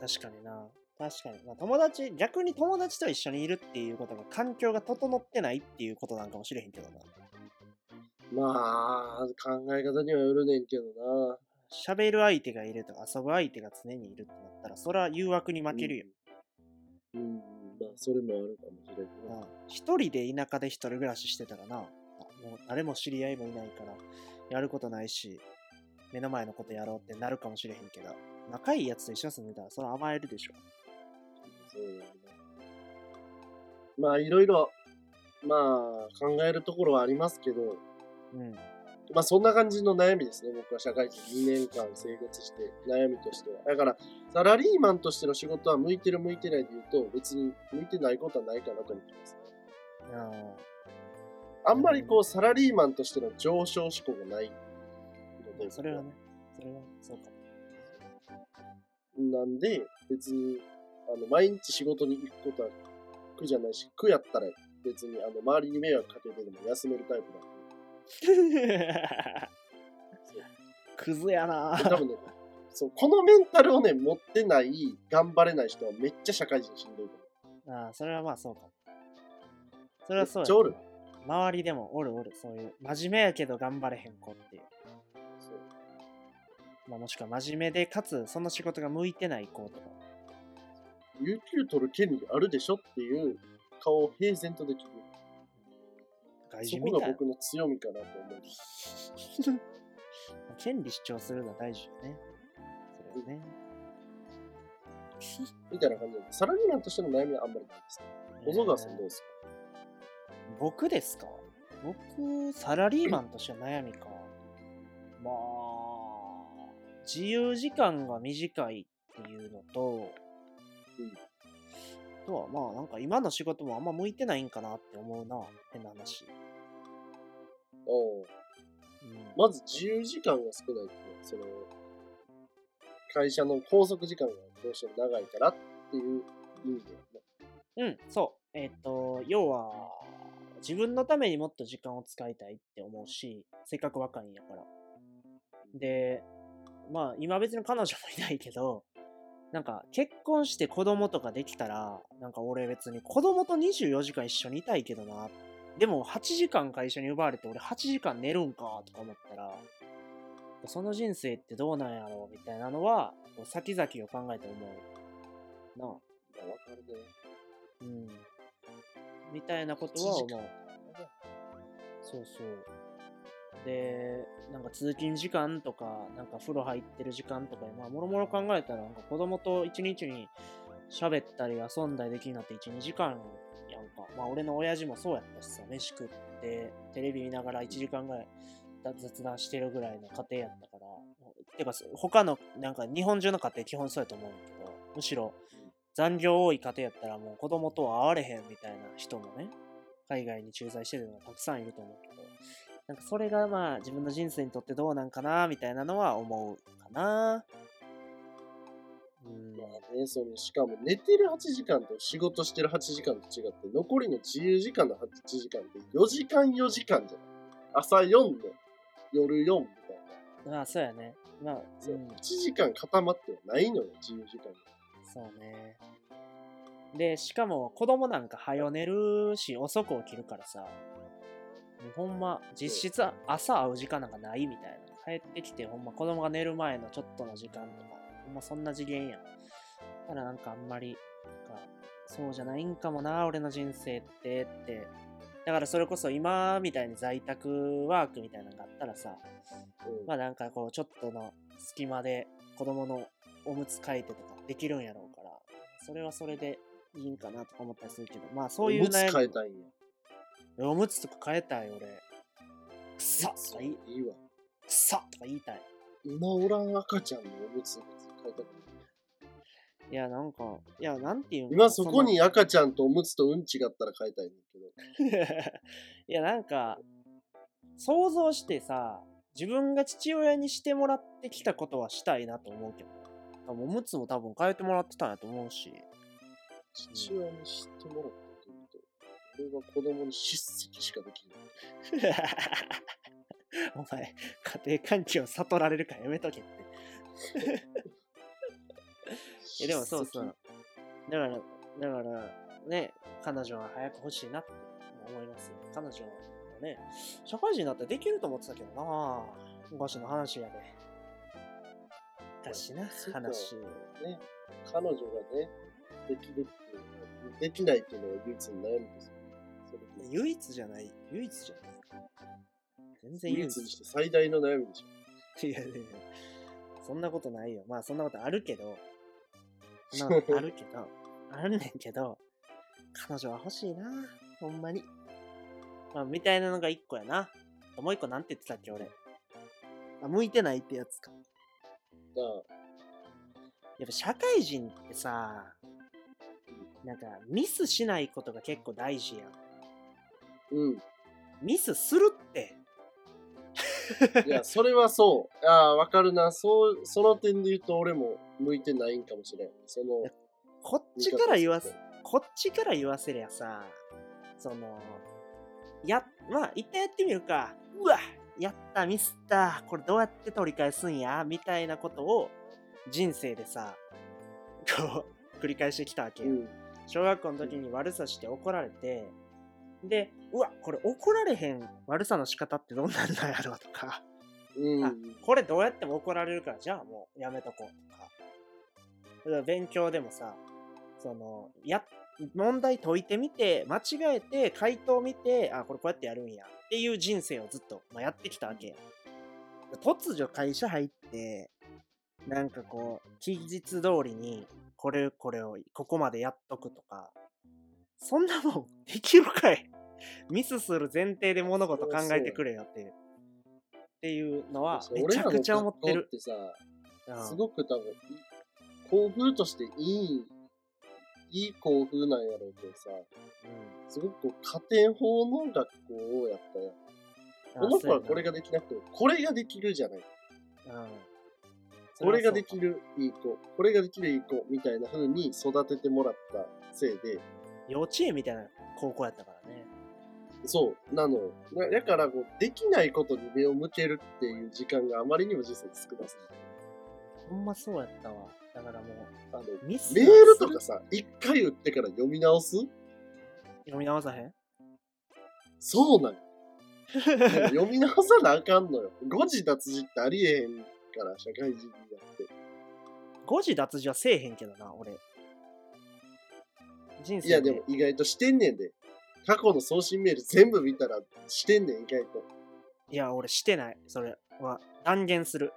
S1: あ、確かにな。確かに。まあ、友達、逆に友達と一緒にいるっていうことが環境が整ってないっていうことなんかもしれへんけどな。
S2: まあ、考え方にはよるねんけどな。
S1: 喋る相手がいるとか遊ぶ相手が常にいるってなったら、それは誘惑に負けるよ。
S2: うん、まあ、それもあるかもしれんけど。
S1: 一人で田舎で一人暮らししてたらな、あもう誰も知り合いもいないから、やることないし、目の前のことやろうってなるかもしれへんけど、仲いいやつと一緒に住んでたら、それは甘えるでしょ。
S2: そうやな。まあ、いろいろ、まあ、考えるところはありますけど、
S1: うん。
S2: まあ、そんな感じの悩みですね。僕は社会人2年間生活して、悩みとしては。だから、サラリーマンとしての仕事は向いてる向いてないで言うと、別に向いてないことはないかなと思ってます。
S1: あ
S2: あんまりこう、サラリーマンとしての上昇志向がないので、
S1: あ、それはね、それはそうかも。
S2: なんで、別に、あの、毎日仕事に行くことは苦じゃないし、苦やったら別に、あの、周りに迷惑かけてでも休めるタイプなんで。
S1: クズやな
S2: で多分ね、そう、このメンタルをね、持ってない、頑張れない人はめっちゃ社会人しんどいと思
S1: ああ、それはまあそうかも。それは
S2: う。
S1: そうや
S2: めっちゃおる。
S1: 周りでもおるおる、そういう、真面目やけど頑張れへん子っていう。
S2: そう
S1: まあ、もしくは真面目で、かつその仕事が向いてない子とか。
S2: 有給取る権利あるでしょっていう顔を平然とできる。
S1: 外
S2: そ
S1: 人みたいな。
S2: こが僕の強みかなと思います。
S1: 権利主張するのは大事よね。それはね。
S2: みたいな感じで、サラリーマンとしての悩みはあんまりないです。小野川さんどうですか？
S1: 僕ですか？僕、サラリーマンとしての悩みか。まあ、自由時間が短いっていうのと、とはまあなんか今の仕事もあんま向いてないんかなって思うな。変な話。
S2: おう
S1: うん
S2: まず自由時間が少ないっていうのは、その、会社の拘束時間がどうしても長いからっていう意味で、ね、
S1: うん、そう。えっ、と、要は、自分のためにもっと時間を使いたいって思うし、せっかく若いんやから。で、まあ、今別に彼女もいないけど、なんか、結婚して子供とかできたら、なんか俺別に子供と24時間一緒にいたいけどな。でも8時間会社に奪われて俺8時間寝るんかとか思ったら、その人生ってどうなんやろうみたいなのは、先々を考えて思う。なあ。
S2: いや、わかるね。
S1: うん。みたいなことは思う。そうそう。で、なんか通勤時間とか、なんか風呂入ってる時間とか、まあ、もろもろ考えたら、なんか子供と一日に喋ったり遊んだりできるようになって1、2時間やんか。まあ、俺の親父もそうやったしさ、飯食って、テレビ見ながら1時間ぐらい雑談してるぐらいの家庭やったから、てか、他の、なんか日本中の家庭基本そうやと思うんだけど、むしろ残業多い家庭やったらもう子供とは会われへんみたいな人もね、海外に駐在してるのがたくさんいると思うけど、なんかそれがまあ自分の人生にとってどうなんかなみたいなのは思うかな。うん。
S2: まあね、その、しかも寝てる8時間と仕事してる8時間と違って、残りの自由時間の8時間って4時間4時間じゃない朝4の夜4みたいな。
S1: まあそうやね。まあ、
S2: そう
S1: うん、
S2: 1時間固まってはないのよ、自由時間が。
S1: そうね。で、しかも子供なんか早寝るし遅く起きるからさ、もうほんま実質朝会う時間なんかないみたいな。帰ってきてほんま子供が寝る前のちょっとの時間とか、ほんまそんな次元やん。ただなんかあんまり、なんかそうじゃないんかもな、俺の人生ってって。だからそれこそ今みたいに在宅ワークみたいなのがあったらさ、
S2: うん
S1: まあなんかこうちょっとの隙間で子供のおむつ替えてとかできるんやろうから、それはそれでいいんかなとか思ったりするけど、まあそういう
S2: おむつ変え
S1: 悩み。
S2: たいんや。
S1: おむつとか変えたい俺。くそとか言い、
S2: いいわ。
S1: くそとか言いたい。
S2: 今おらん赤ちゃんのおむつ変えたくない？
S1: いや、なんか、いや、なんていうの？
S2: 今そこに赤ちゃんとおむつとうんちがあったら変えたいねんけど。
S1: いや、なんか、想像してさ、自分が父親にしてもらってきたことはしたいなと思うけど。多分おむつも多分変えてもらってたんやと思うし。
S2: 父親にしてもらったというと、俺は子供に叱責しかできない。
S1: お前、家庭環境悟られるからやめとけって。え、でもそうそう。だから、だから、ね、彼女は早く欲しいなって思いますよ。彼女はね、社会人になったらできると思ってたけどな昔の話やで。だしな、話。
S2: ね、彼女がね、できるっていうのは、できないっていうのが唯一の悩みです
S1: 唯一じゃない、唯一じゃない。全然唯一
S2: 唯一にして最大の悩みでしょ。
S1: いやいやいやそんなことないよ。まあそんなことあるけど、そんなことあるけど、あるねんけど、彼女は欲しいな、ほんまに。まあみたいなのが一個やな。もう一個なんて言ってたっけ、俺。あ、向いてないってやつか。
S2: だから
S1: やっぱ社会人ってさ、なんかミスしないことが結構大事やん。
S2: うん。
S1: ミスするって。
S2: いや、それはそう。ああ、わかるな。そう、その点で言うと俺も向いてないんかもしれん。その、
S1: こっちから言わせこっちから言わせりゃさ、その、や、まあ、一旦やってみるか。うわやった、ミスった。これどうやって取り返すんや？みたいなことを、人生でさ、こう、繰り返してきたわけよ。
S2: うん。
S1: 小学校の時に悪さして怒られて、で、うわ、これ怒られへん悪さの仕方ってどんなんなんやろうとか、
S2: うん。
S1: あこれどうやっても怒られるから、じゃあもうやめとこうとか。だから勉強でもさ、その、や、問題解いてみて、間違えて、回答を見て、あ、これこうやってやるんやっていう人生をずっと、まあ、やってきたわけや。突如会社入って、なんかこう、期日通りに、これこれを、ここまでやっとくとか、そんなもんできるかいミスする前提で物事考えてくれよっていう。っていうのは、めちゃくちゃ思ってる。
S2: ってさ、
S1: うん
S2: すごく多分、校風としていい、いい校風なんやろうけどさ、
S1: うん
S2: すごくこう家庭法の学校をやったやん。この子はこれができなくても、これができるじゃない。
S1: うん。
S2: これができ
S1: る。
S2: るいい子、これができるいい子みたいな風に育ててもらったせいで、
S1: 幼稚園みたいな高校やったか。
S2: そう、なのよ。だだからこう、できないことに目を向けるっていう時間があまりにも実際少なす
S1: ほんまそうやったわ。だからも
S2: あの、
S1: う、ミス
S2: メールとかさ、一回打ってから読み直す？
S1: 読み直さへん？
S2: そうなんよ。読み直さなあかんのよ。誤字脱字ってありえへんから、社会人になって。
S1: 誤字脱字はせえへんけどな、俺。人生
S2: いや、でも意外としてんねんで。過去の送信メール全部見たらしてんねん、意外と。
S1: いや、俺してない。それは断言する。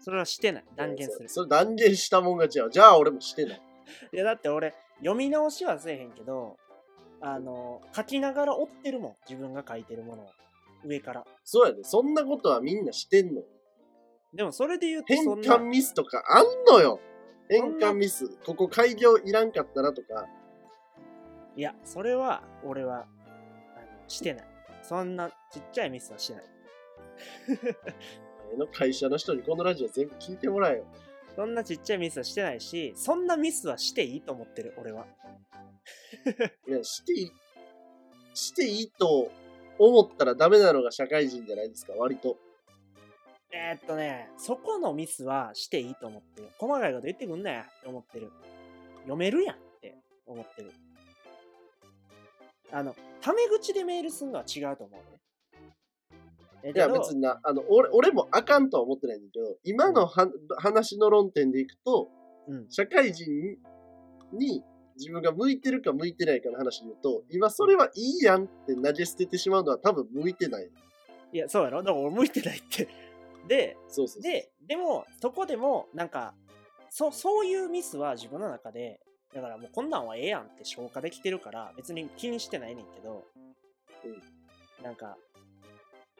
S1: それはしてない。断言する。
S2: それ断言したもん勝ちやわ。じゃあ俺もしてない。
S1: いや、だって俺、読み直しはせえへんけど、あの、書きながら追ってるもん。自分が書いてるものを。上から。
S2: そうやで。そんなことはみんなしてんの。
S1: でもそれで言うと
S2: 変換、ミスとかあんのよ。変換ミス。ここ開業いらんかったなとか。
S1: いや、それは俺はあのしてない。そんなちっちゃいミスはしない。
S2: 前の会社の人にこのラジオ全部聞いてもらえよ。
S1: そんなちっちゃいミスはしてないし、そんなミスはしていいと思ってる、俺は。
S2: いや、していい、していいと思ったらダメなのが社会人じゃないですか、割と。
S1: えー、っとね、そこのミスはしていいと思ってる。細かいこと言ってくんなよって思ってる。読めるやんって思ってる。あの、タメ口でメールするのは違うと思うね。え
S2: いや、別にな、あの、俺、俺もあかんとは思ってないんだけど、今のは、話の論点でいくと、
S1: うん。
S2: 社会人に自分が向いてるか向いてないかの話で言うと、今それはいいやんって投げ捨ててしまうのは多分向いてない。
S1: いや、そうやろだから俺向いてないって。で、
S2: そうそうそう。
S1: で、でも、そこでも、なんか、そ、そういうミスは自分の中で、だからもうこんなんはええやんって消化できてるから、別に気にしてないねんけど、
S2: うん。
S1: なんか、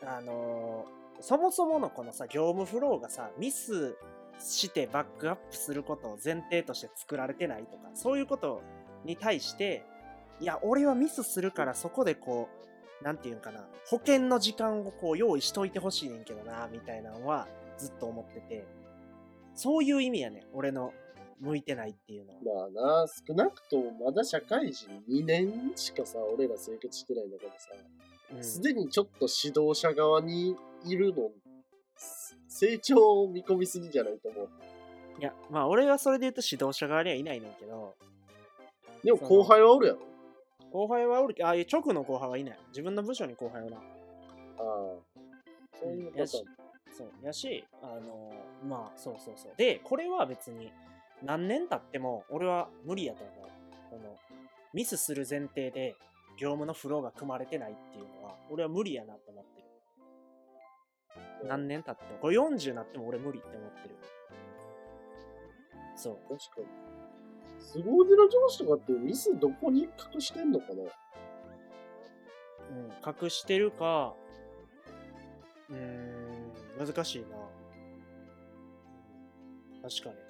S1: あのーそもそものこのさ、業務フローがさ、ミスしてバックアップすることを前提として作られてないとか、そういうことに対して、いや、俺はミスするからそこでこう、なんていうんかな、保険の時間をこう用意しといてほしいねんけどな、みたいなのはずっと思ってて、そういう意味やねん、俺の向いてないっていうのは。
S2: まあな、少なくともまだ社会人2年しかさ、俺ら生活してないんだからさ、
S1: うん
S2: すでにちょっと指導者側にいるの、す成長を見込みすぎじゃないと思う。
S1: いや、まあ俺はそれで言うと指導者側にはいないねんけど、
S2: でも後輩はおるやろ？
S1: 後輩はおるけど、ああいう直の後輩はいない。自分の部署に後輩はな。
S2: ああ。そういうパターン
S1: やし。そう。やし、あのーまあ、そうそうそう。で、これは別に何年経っても俺は無理やと思う。そのミスする前提で業務のフローが組まれてないっていうのは、俺は無理やなと思ってる。何年経っても。これ40になっても俺無理って思ってる。そう。
S2: 確かに。凄腕の上司とかってミスどこに隠してんのかな？
S1: うん、隠してるか、うーん、難しいな。確かにな。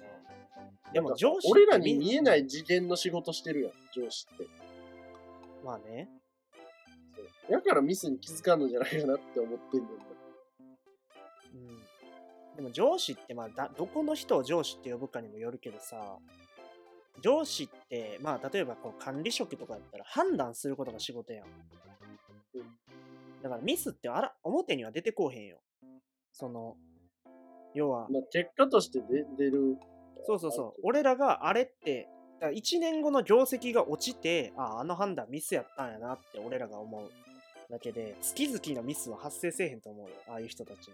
S1: でも上司
S2: 俺らに見え
S1: い。
S2: ない次元の仕事してるやん、上司って。
S1: まあね。
S2: そうだからミスに気づかんのじゃないかなって思ってんだ。
S1: うん。でも上司って、まあだ、どこの人を上司って呼ぶかにもよるけどさ、上司って、まあ、例えばこう管理職とかだったら判断することが仕事やん。
S2: うん
S1: だからミスってあら表には出てこうへんよ。その、要は、
S2: まあ、結果として出出る。
S1: そうそうそう。俺らがあれって、1年後の業績が落ちて、ああ、あの判断ミスやったんやなって俺らが思うだけで、月々のミスは発生せえへんと思うよ。ああいう人たちに。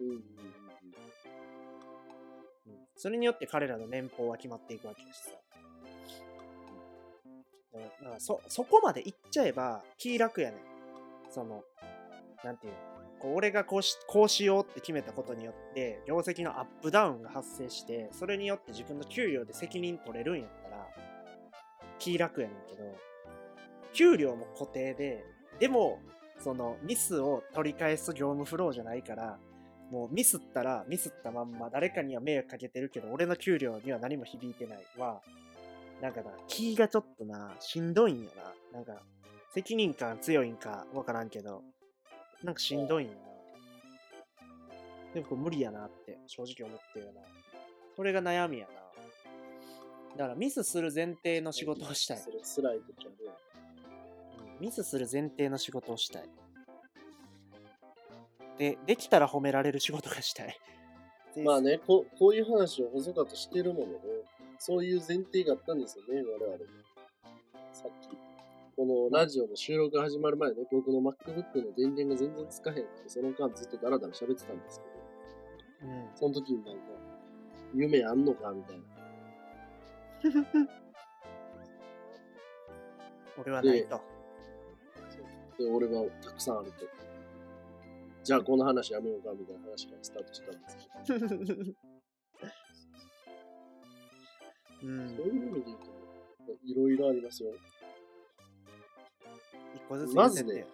S2: うんうんうん
S1: うんそれによって彼らの年俸は決まっていくわけだしさ。うんだからだからそ、そこまでいっちゃえば気楽やねん。その、なんていうこう俺がこうしこうしようって決めたことによって、業績のアップダウンが発生して、それによって自分の給料で責任取れるんやったら、気楽やねんけど、給料も固定で、でも、そのミスを取り返す業務フローじゃないから、もうミスったらミスったまんま誰かには迷惑かけてるけど俺の給料には何も響いてないはなんかな気がちょっとなしんどいんよな。なんか責任感強いんかわからんけど。なんかしんどいんよなでもこれ無理やなって正直思ってるよなそれが悩みやなだからミスする前提の仕事をしたい
S2: それ辛い時あるやん。
S1: うんミスする前提の仕事をしたい。で、できたら褒められる仕事がしたい。
S2: まあねこ、こういう話を細かとしてるのもね、そういう前提があったんですよね、我々も。さっき。このラジオの収録が始まる前ね、僕の MacBook の電源が全然つかへんって、その間ずっとダラダラ喋ってたんですけど、
S1: うん。
S2: その時になんか、夢あんのかみたいな。
S1: 俺はないと。
S2: で、俺はたくさんあると。じゃあこの話やめようかみたいな話からスタートしたんですけど、
S1: う ん
S2: そう。いう意味で言うと、いろいろありますよ。
S1: 一個ずつ
S2: まずね。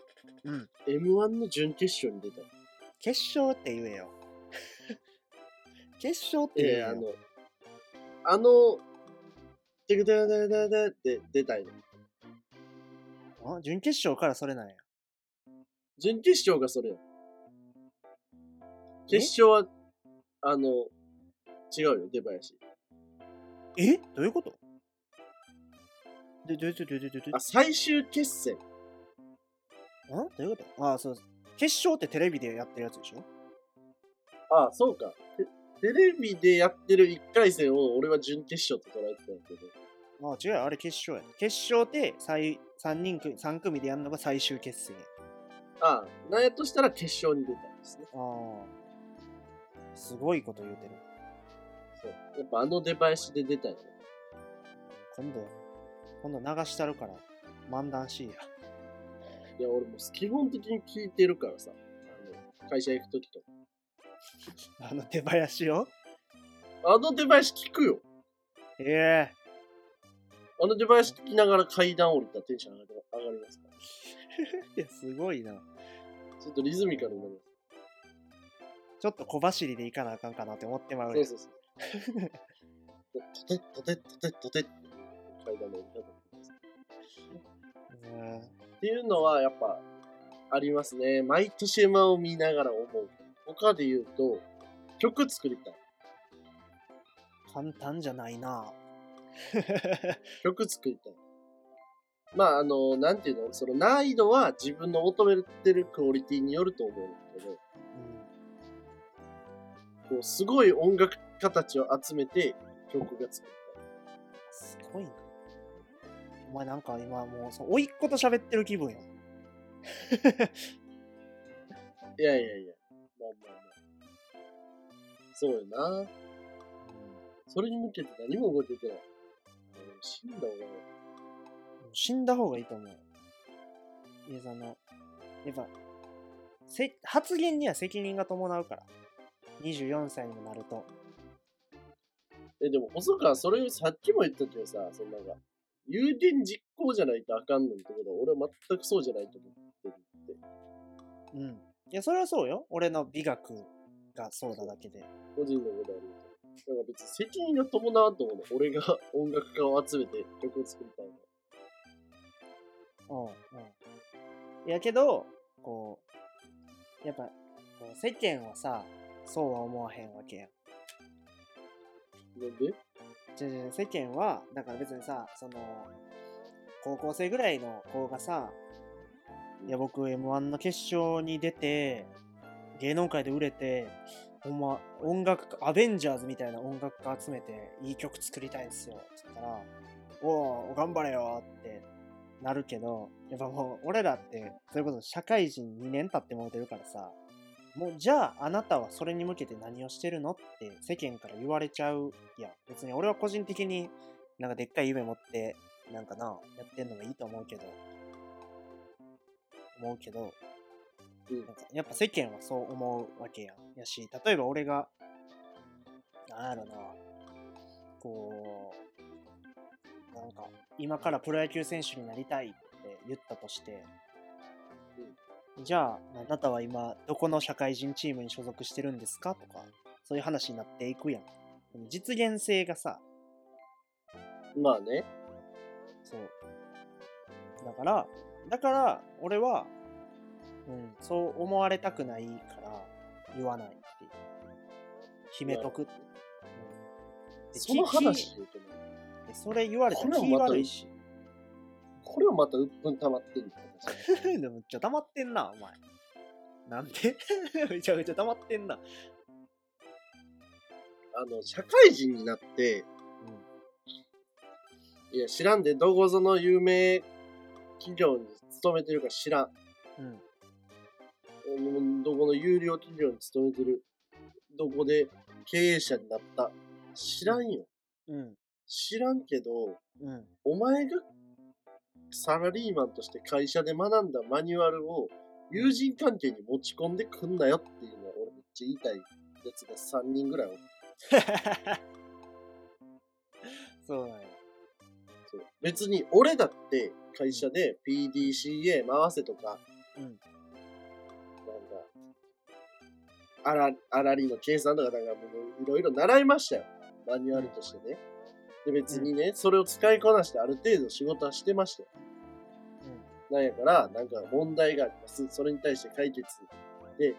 S1: うん。
S2: M1 の準決勝に出た。
S1: 決勝って言えよ。決勝って言え
S2: えー、
S1: よ。
S2: あの、あの、てくだだだだって出たいの。
S1: あ準決勝からそれなんや。
S2: 準決勝がそれよ。決勝は、あの、違うよ、出囃子。
S1: えどういうことで、どういうことどういうことどういうこと
S2: あ、最終決戦。
S1: ん？どういうこと？あそう。決勝ってテレビでやってるやつでしょ？
S2: あ、そうか。テテレビでやってる1回戦を俺は準決勝と捉えてたんだけど。
S1: あ違うよあれ決勝や。決勝で最3人組、三組でやるのが最終決戦や。
S2: あなんやとしたら決勝に出たんですね。
S1: ああ。すごいこと言うてる。
S2: そう。やっぱあの出囃子で出たよね。
S1: 今度、今度流したるから、漫談しいや。
S2: いや、俺もう基本的に聞いてるからさ。あの会社行くときとか。
S1: あの出囃子を？
S2: あの出囃子聞くよ。
S1: ええ
S2: あの出囃子聞きながら階段降りたらテンション上がり上がりますから。
S1: いや、すごいな。
S2: ちょっとリズミカルになりま
S1: ちょっと小走りで行かなあかんかなって思ってまう
S2: す。そうそうそう。とて、とて、とて、とてって階段の言い方です。
S1: うん
S2: っていうのはやっぱありますね。毎年 M1 を見ながら思う。他で言うと、曲作りたい。
S1: 簡単じゃないな。
S2: 曲作りたい。まあ、あの、なんていうの、その難易度は自分の求めてるクオリティによると思うんだけど、
S1: うん
S2: こうすごい音楽家たちを集めて曲が作り
S1: すごいな。お前なんか今もう、そう、甥っ子と喋ってる気分や
S2: い。いやいやいや、まあまあまあ。そうよな。それに向けて何も動いてて死んだ方がいい
S1: 死んだ方がいいと思う。いや、その、やっぱ、せ発言には責任が伴うから。24歳にもなると。
S2: え、でも、細川、それさっきも言ったけどさ、そのなんか、有言実行じゃないとあかんのんってことは、俺は全くそうじゃないと思ってるって。
S1: うん。いや、それはそうよ。俺の美学がそうなだけで。
S2: 個人のことあると。だから別に責任が伴わんと思うの。俺が音楽家を集めて曲を作りたいの。
S1: うんうん。いやけど、こう、やっぱ、こう世間はさ、そうは思わへんわけやん。
S2: なんで？
S1: じゃじゃ世間は、だから別にさ、その、高校生ぐらいの子がさ、いや、僕 M1 の決勝に出て、芸能界で売れて、ほんま、音楽家、アベンジャーズみたいな音楽家集めて、いい曲作りたいんすよ。つったら、おお、頑張れよってなるけど、やっぱもう、俺らって、それこそ社会人2年経ってもうてるからさ、もうじゃああなたはそれに向けて何をしてるのって世間から言われちゃうやん。別に俺は個人的になんかでっかい夢持ってなんかな、やってんのがいいと思うけど、思うけど、
S2: うん
S1: なんかやっぱ世間はそう思うわけやん。やし、例えば俺が、なんやろな、こう、なんか今からプロ野球選手になりたいって言ったとして、じゃあ、あなたは今、どこの社会人チームに所属してるんですか？とか、そういう話になっていくやん。実現性がさ、
S2: まあね。
S1: そう。だから、だから、俺は、うん、そう思われたくないから、言わないっていう。秘めとくって。うんで
S2: その
S1: き
S2: 話
S1: それ言われたら気悪いし。
S2: これはまた鬱憤溜まってんだ私
S1: でもめっちゃ溜まってんな、お前。なんで？めちゃめちゃ溜まってんな。
S2: あの、社会人になって、いや、知らんで、どこぞの有名企業に勤めてるか知らん。
S1: うん。うん。
S2: うんどこの有料企業に勤めてる。どこで経営者になった。知らんよ。
S1: うん。
S2: 知らんけど、
S1: うん。
S2: お前がサラリーマンとして会社で学んだマニュアルを友人関係に持ち込んでくんなよっていうのは俺めっちゃ言いたいやつが3人ぐらいおる
S1: そうなんや。
S2: そう別に俺だって会社で PDCA 回せとか、
S1: うん。
S2: なんか、あら、あらりの計算とか、なんかもういろいろ習いましたよ。マニュアルとしてね。で、別にね、それを使いこなしてある程度仕事はしてましたよ。なんやから、なんか問題があります。それに対して解決で、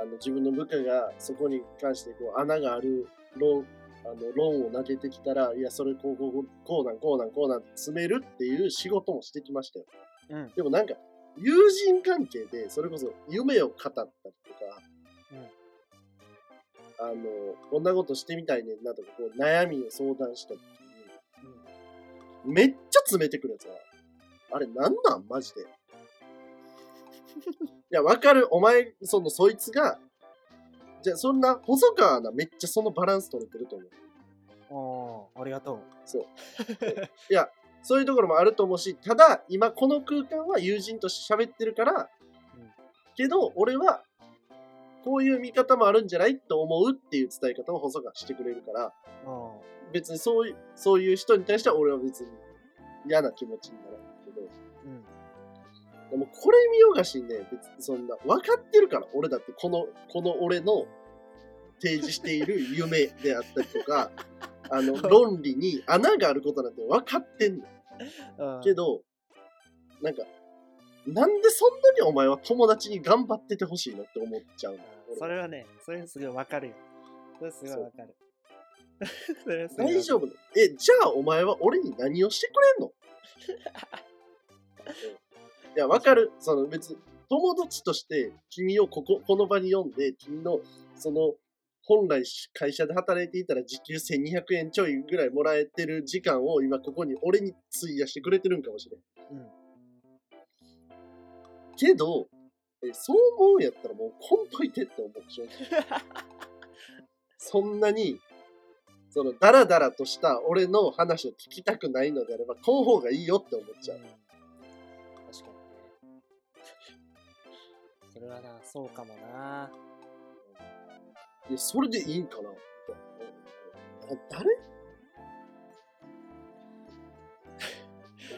S2: あの自分の部下がそこに関してこう穴がある論あの論を投げてきたら、いや、それこうこうこうなんこうなんこうなん詰めるっていう仕事もしてきましたよ。
S1: うん。うん。
S2: でもなんか、友人関係で、それこそ夢を語ったりとか、あの、こんなことしてみたいねんなとか、こう悩みを相談した時に、めっちゃ詰めてくるやつは、あれなんなんマジで。いや、わかる。お前、その、そいつが、じゃあそんな、細川アナめっちゃそのバランス取れてると思う。
S1: おー、ありがとう。
S2: そう。いや、そういうところもあると思うし、ただ、今この空間は友人として喋ってるから、
S1: うん
S2: けど、俺は、こういう見方もあるんじゃない？と思うっていう伝え方を細川してくれるから、
S1: お
S2: 別にそういう、そういう人に対しては俺は別に嫌な気持ちにならないけど、
S1: ー。うん。
S2: でもこれ見よがしにね、別にそんな、分かってるから、俺だってこの、この俺の提示している 夢であったりとか、あの、論理に穴があることなんて分かってんの。
S1: うん
S2: けど、なんか、なんでそんなにお前は友達に頑張っててほしいのって思っちゃう
S1: それはね、それすごいわかるよ。それすごいわかる。
S2: 大丈夫え、じゃあお前は俺に何をしてくれんの？いや、わかる。その別に、友達として君をここ、この場に読んで、君の、その、本来会社で働いていたら時給1200円ちょいぐらいもらえてる時間を今ここに俺に費やしてくれてるんかもしれん。
S1: うん。
S2: けど、えそう思うんやったらもうこんといてって思う、正直。そんなに、その、ダラダラとした俺の話を聞きたくないのであれば、こう方がいいよって思っちゃう。
S1: うん確かにね。それはな、そうかもな。
S2: で、それでいいんかな誰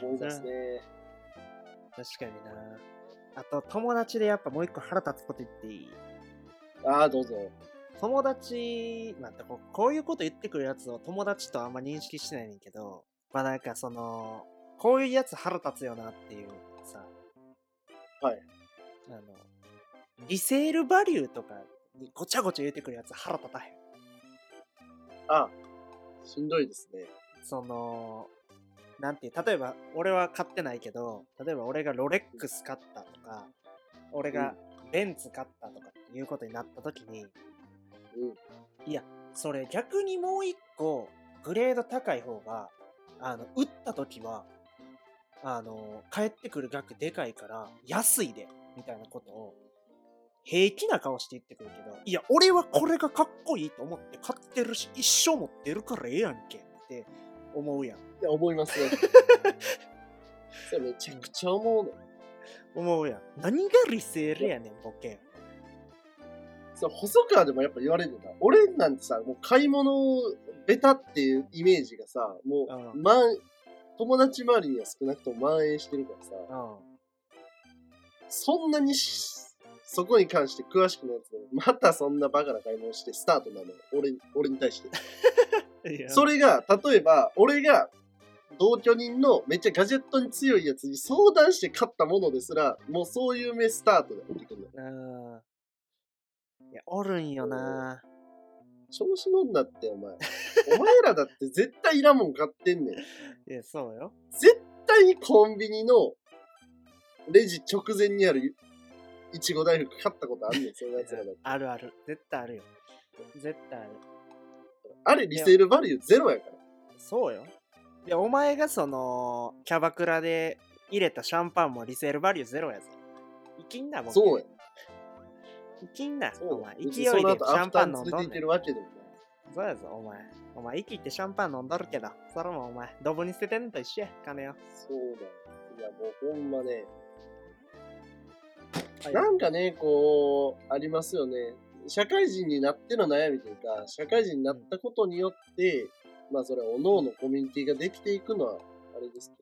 S2: 思いますね。
S1: 確かにな。あと、友達でやっぱもう一個腹立つこと言っていい？
S2: ああ、どうぞ。
S1: 友達、なんてこうこういうこと言ってくるやつを友達とあんま認識してないねんけど、まあなんかその、こういうやつ腹立つよなっていうさ、
S2: はい。
S1: あの、リセールバリューとかにごちゃごちゃ言ってくるやつ腹立たへん。
S2: あしんどいですね。
S1: その、なんていう、例えば俺は買ってないけど、例えば俺がロレックス買ったとか、俺がベンツ買ったとかっていうことになった時に、
S2: うん。
S1: いや、それ逆にもう一個グレード高い方が、あの、売った時は、あの、返ってくる額でかいから安いで、みたいなことを、平気な顔して言ってくるけど、いや、俺はこれがかっこいいと思って買ってるし、一生持ってるからええやんけって思うやん。
S2: いや、思いますね。それめちゃくちゃ思うの。
S1: 思うやん。何がリセールやねん、ボケ。
S2: そう細川でもやっぱ言われるんだ。俺なんてさ、もう買い物をベタっていうイメージがさ、もう、
S1: うん
S2: まん、友達周りには少なくとも蔓延してるからさ、
S1: うん。
S2: そんなにしそこに関して詳しくないやつまたそんなバカな買い物してスタートなのよ。俺、俺に対して。それが、例えば、俺が、同居人のめっちゃガジェットに強いやつに相談して買ったものですら、もうそういう目スタートでってくるの。
S1: いや、おるんよな。
S2: 調子乗んなって、お前。お前らだって絶対いらんもん買ってんねん。
S1: いや、そうよ。
S2: 絶対にコンビニのレジ直前にあるいちご大福買ったことあんねん、そういうやつらだって。
S1: あるある。絶対あるよ。絶対ある。
S2: あれリセールバリューゼロやから。
S1: そうよ。で、お前がその、キャバクラで入れたシャンパンもリセールバリューゼロやぞ。いきんな、僕。
S2: そうや。
S1: いきんな、
S2: そう
S1: お前。勢い
S2: 別
S1: でシャンパン飲んどんねん。そうやぞ、お前。お前、息ってシャンパン飲んどるけど、それもお前、ドブに捨ててんのと一緒や、金を。
S2: そうだよ。いや、もうほんまね、
S1: はい
S2: なんかね、こう、ありますよね。社会人になっての悩みというか、社会人になったことによって、まあそれは各々コミュニティができていくのはあれですけど、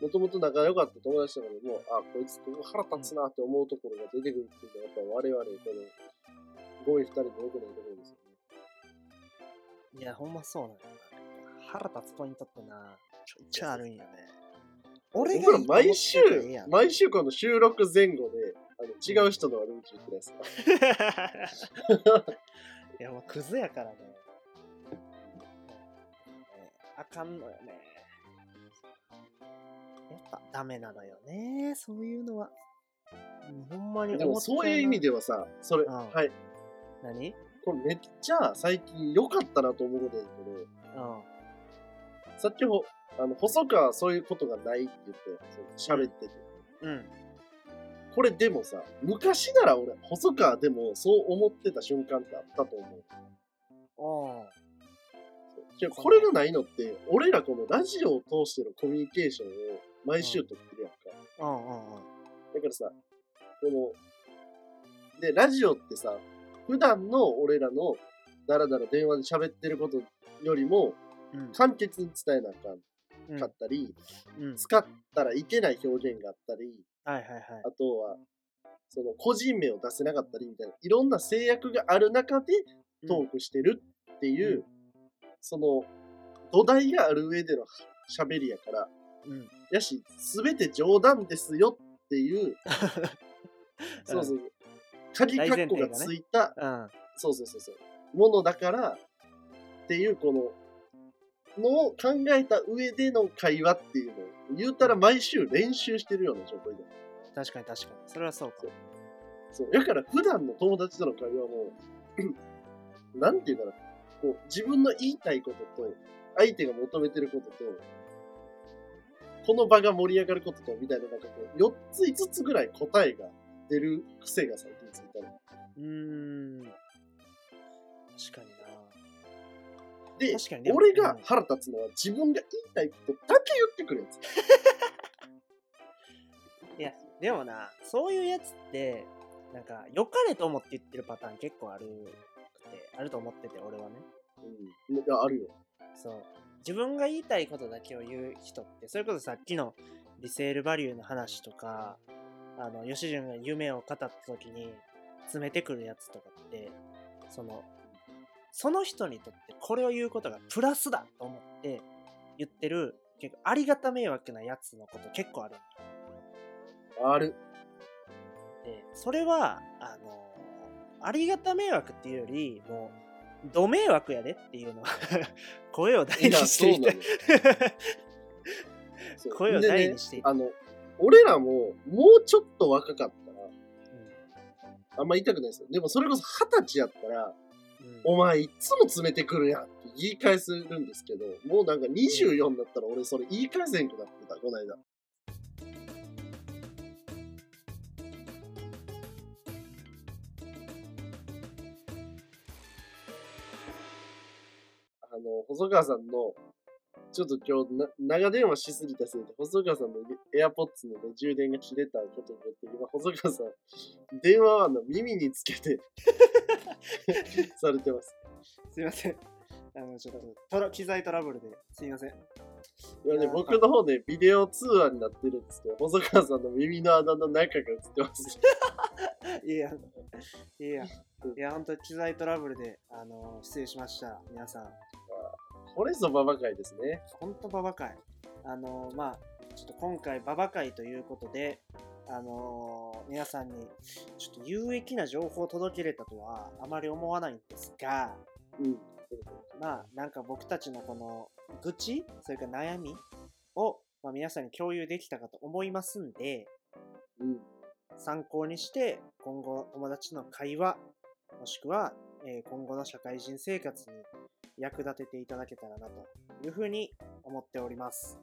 S2: もともと仲良かった友達とかでも、あ、こいつここ腹立つなって思うところが出てくるっていうのは、やっぱ我々、この、5位2人の良くないところですよね。
S1: いや、ほんまそうなんやな。腹立つポイントってな、ちょいちょいあるんよね。俺が
S2: 毎週毎週この収録前後で、あの違う人の悪口言ってないですか
S1: いや、もうクズやからね。ねあかんのよね。やっぱダメなのよね、そういうのは。うんほんまに
S2: でもそういう意味
S1: で。
S2: ではさ、それ、
S1: うん
S2: はい。
S1: 何？
S2: これめっちゃ最近良かったなと思うことやけど、
S1: うん。
S2: さっきほ、あの、細川はそういうことがないって言って、喋ってて。
S1: うん。
S2: これでもさ、昔なら俺、細川でもそう思ってた瞬間ってあったと思う。
S1: おー
S2: けどこれがないのって、俺らこのラジオを通してのコミュニケーションを毎週取ってるやんか。
S1: うんうんうん。
S2: だからさ、この、で、ラジオってさ、普段の俺らのだらだら電話で喋ってることよりも、
S1: うん
S2: 簡潔に伝えなあかん
S1: うん
S2: かったり、
S1: うん
S2: 使ったらいけない表現があったり、
S1: はいはいはい。
S2: あとは、その個人名を出せなかったりみたいな、いろんな制約がある中でトークしてるっていう、
S1: うん
S2: その土台がある上での喋りやから、
S1: うん。
S2: やし、すべて冗談ですよっていう、そうそう、鍵括弧がついた、
S1: うん。
S2: そうそうそうそう、ものだからっていう、この、のを考えた上での会話っていうのを、言うたら毎週練習してるような状態で。
S1: 確かに確かに。それはそうか。
S2: そう。だから普段の友達との会話も、なんていうかな、こう、自分の言いたいことと、相手が求めてることと、この場が盛り上がることと、みたいな、なんかこう、4つ5つぐらい答えが出る癖が最近ついたの。
S1: うーん。確かにな。
S2: で、
S1: 確かにでも
S2: 俺が腹立つのは自分が言いたいことだけ言ってくるやつ。
S1: いや、でもな、そういうやつって、なんか、良かれと思って言ってるパターン結構あるくて、あると思ってて、俺はね。
S2: うん。いや、あるよ。
S1: そう。自分が言いたいことだけを言う人って、それこそさっきのリセールバリューの話とか、あの、吉純が夢を語った時に詰めてくるやつとかって、その、その人にとってこれを言うことがプラスだと思って言ってる、結構ありがた迷惑なやつのこと結構ある。
S2: ある。
S1: で、それは、あの、ありがた迷惑っていうより、もう、ど迷惑やでっていうのは 声を大にしていたい。
S2: そう
S1: 声を大にしていた
S2: あの、俺らも、もうちょっと若かったら、あんま言いたくないですよ。でもそれこそ二十歳やったら、
S1: うん
S2: お前いつも詰めてくるやんって言い返せるんですけど、もうなんか24になったら俺それ言い返せんくなってた、この間。あの、細川さんの、ちょっと今日な長電話しすぎたせいで、細川さんの AirPods の、ね、充電が切れたことによって、今、細川さん、電話はの耳につけて されてます。
S1: すいません。あの、ちょっとトラ、機材トラブルで、すいません。
S2: いやね、僕の方でビデオ通話になってるんですけど、細川さんの耳の穴の中が映ってます。
S1: いや、いや、いや、本当機材トラブルで、あの、失礼しました。皆さん。
S2: これぞババ会ですね。
S1: 本当ババ会。あの、まあ、ちょっと今回ババ会ということで、あの皆さんにちょっと有益な情報を届けれたとはあまり思わないんですが、
S2: うん。
S1: まあ、なんか僕たちのこの愚痴、それから悩みを、まあ、皆さんに共有できたかと思いますんで、
S2: うん。
S1: 参考にして今後友達との会話もしくは、えー今後の社会人生活に役立てていただけたらなというふうに思っております。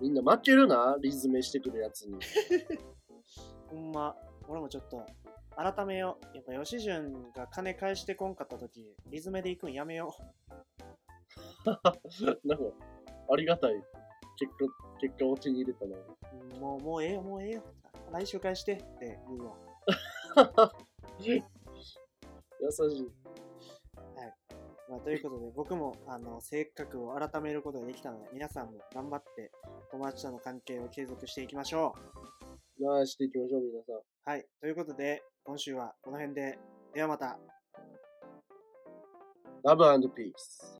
S2: みんな負けるな、リズメしてくるやつに。
S1: ほんま、俺もちょっと改めよう。やっぱ吉純が金返してこんかった時、リズメで行くんやめよ
S2: なんか、ありがたい結果、結果を手に入れたな。
S1: もう、もうええよ、もうええよ。来週返してって言うわ。
S2: 優しい。
S1: まあ、ということで、僕もあの性格を改めることができたので、皆さんも頑張って友達との関係を継続していきましょう。
S2: なあしていきましょう、皆さん。
S1: はい。ということで、今週はこの辺で、ではまた。
S2: ラブピース。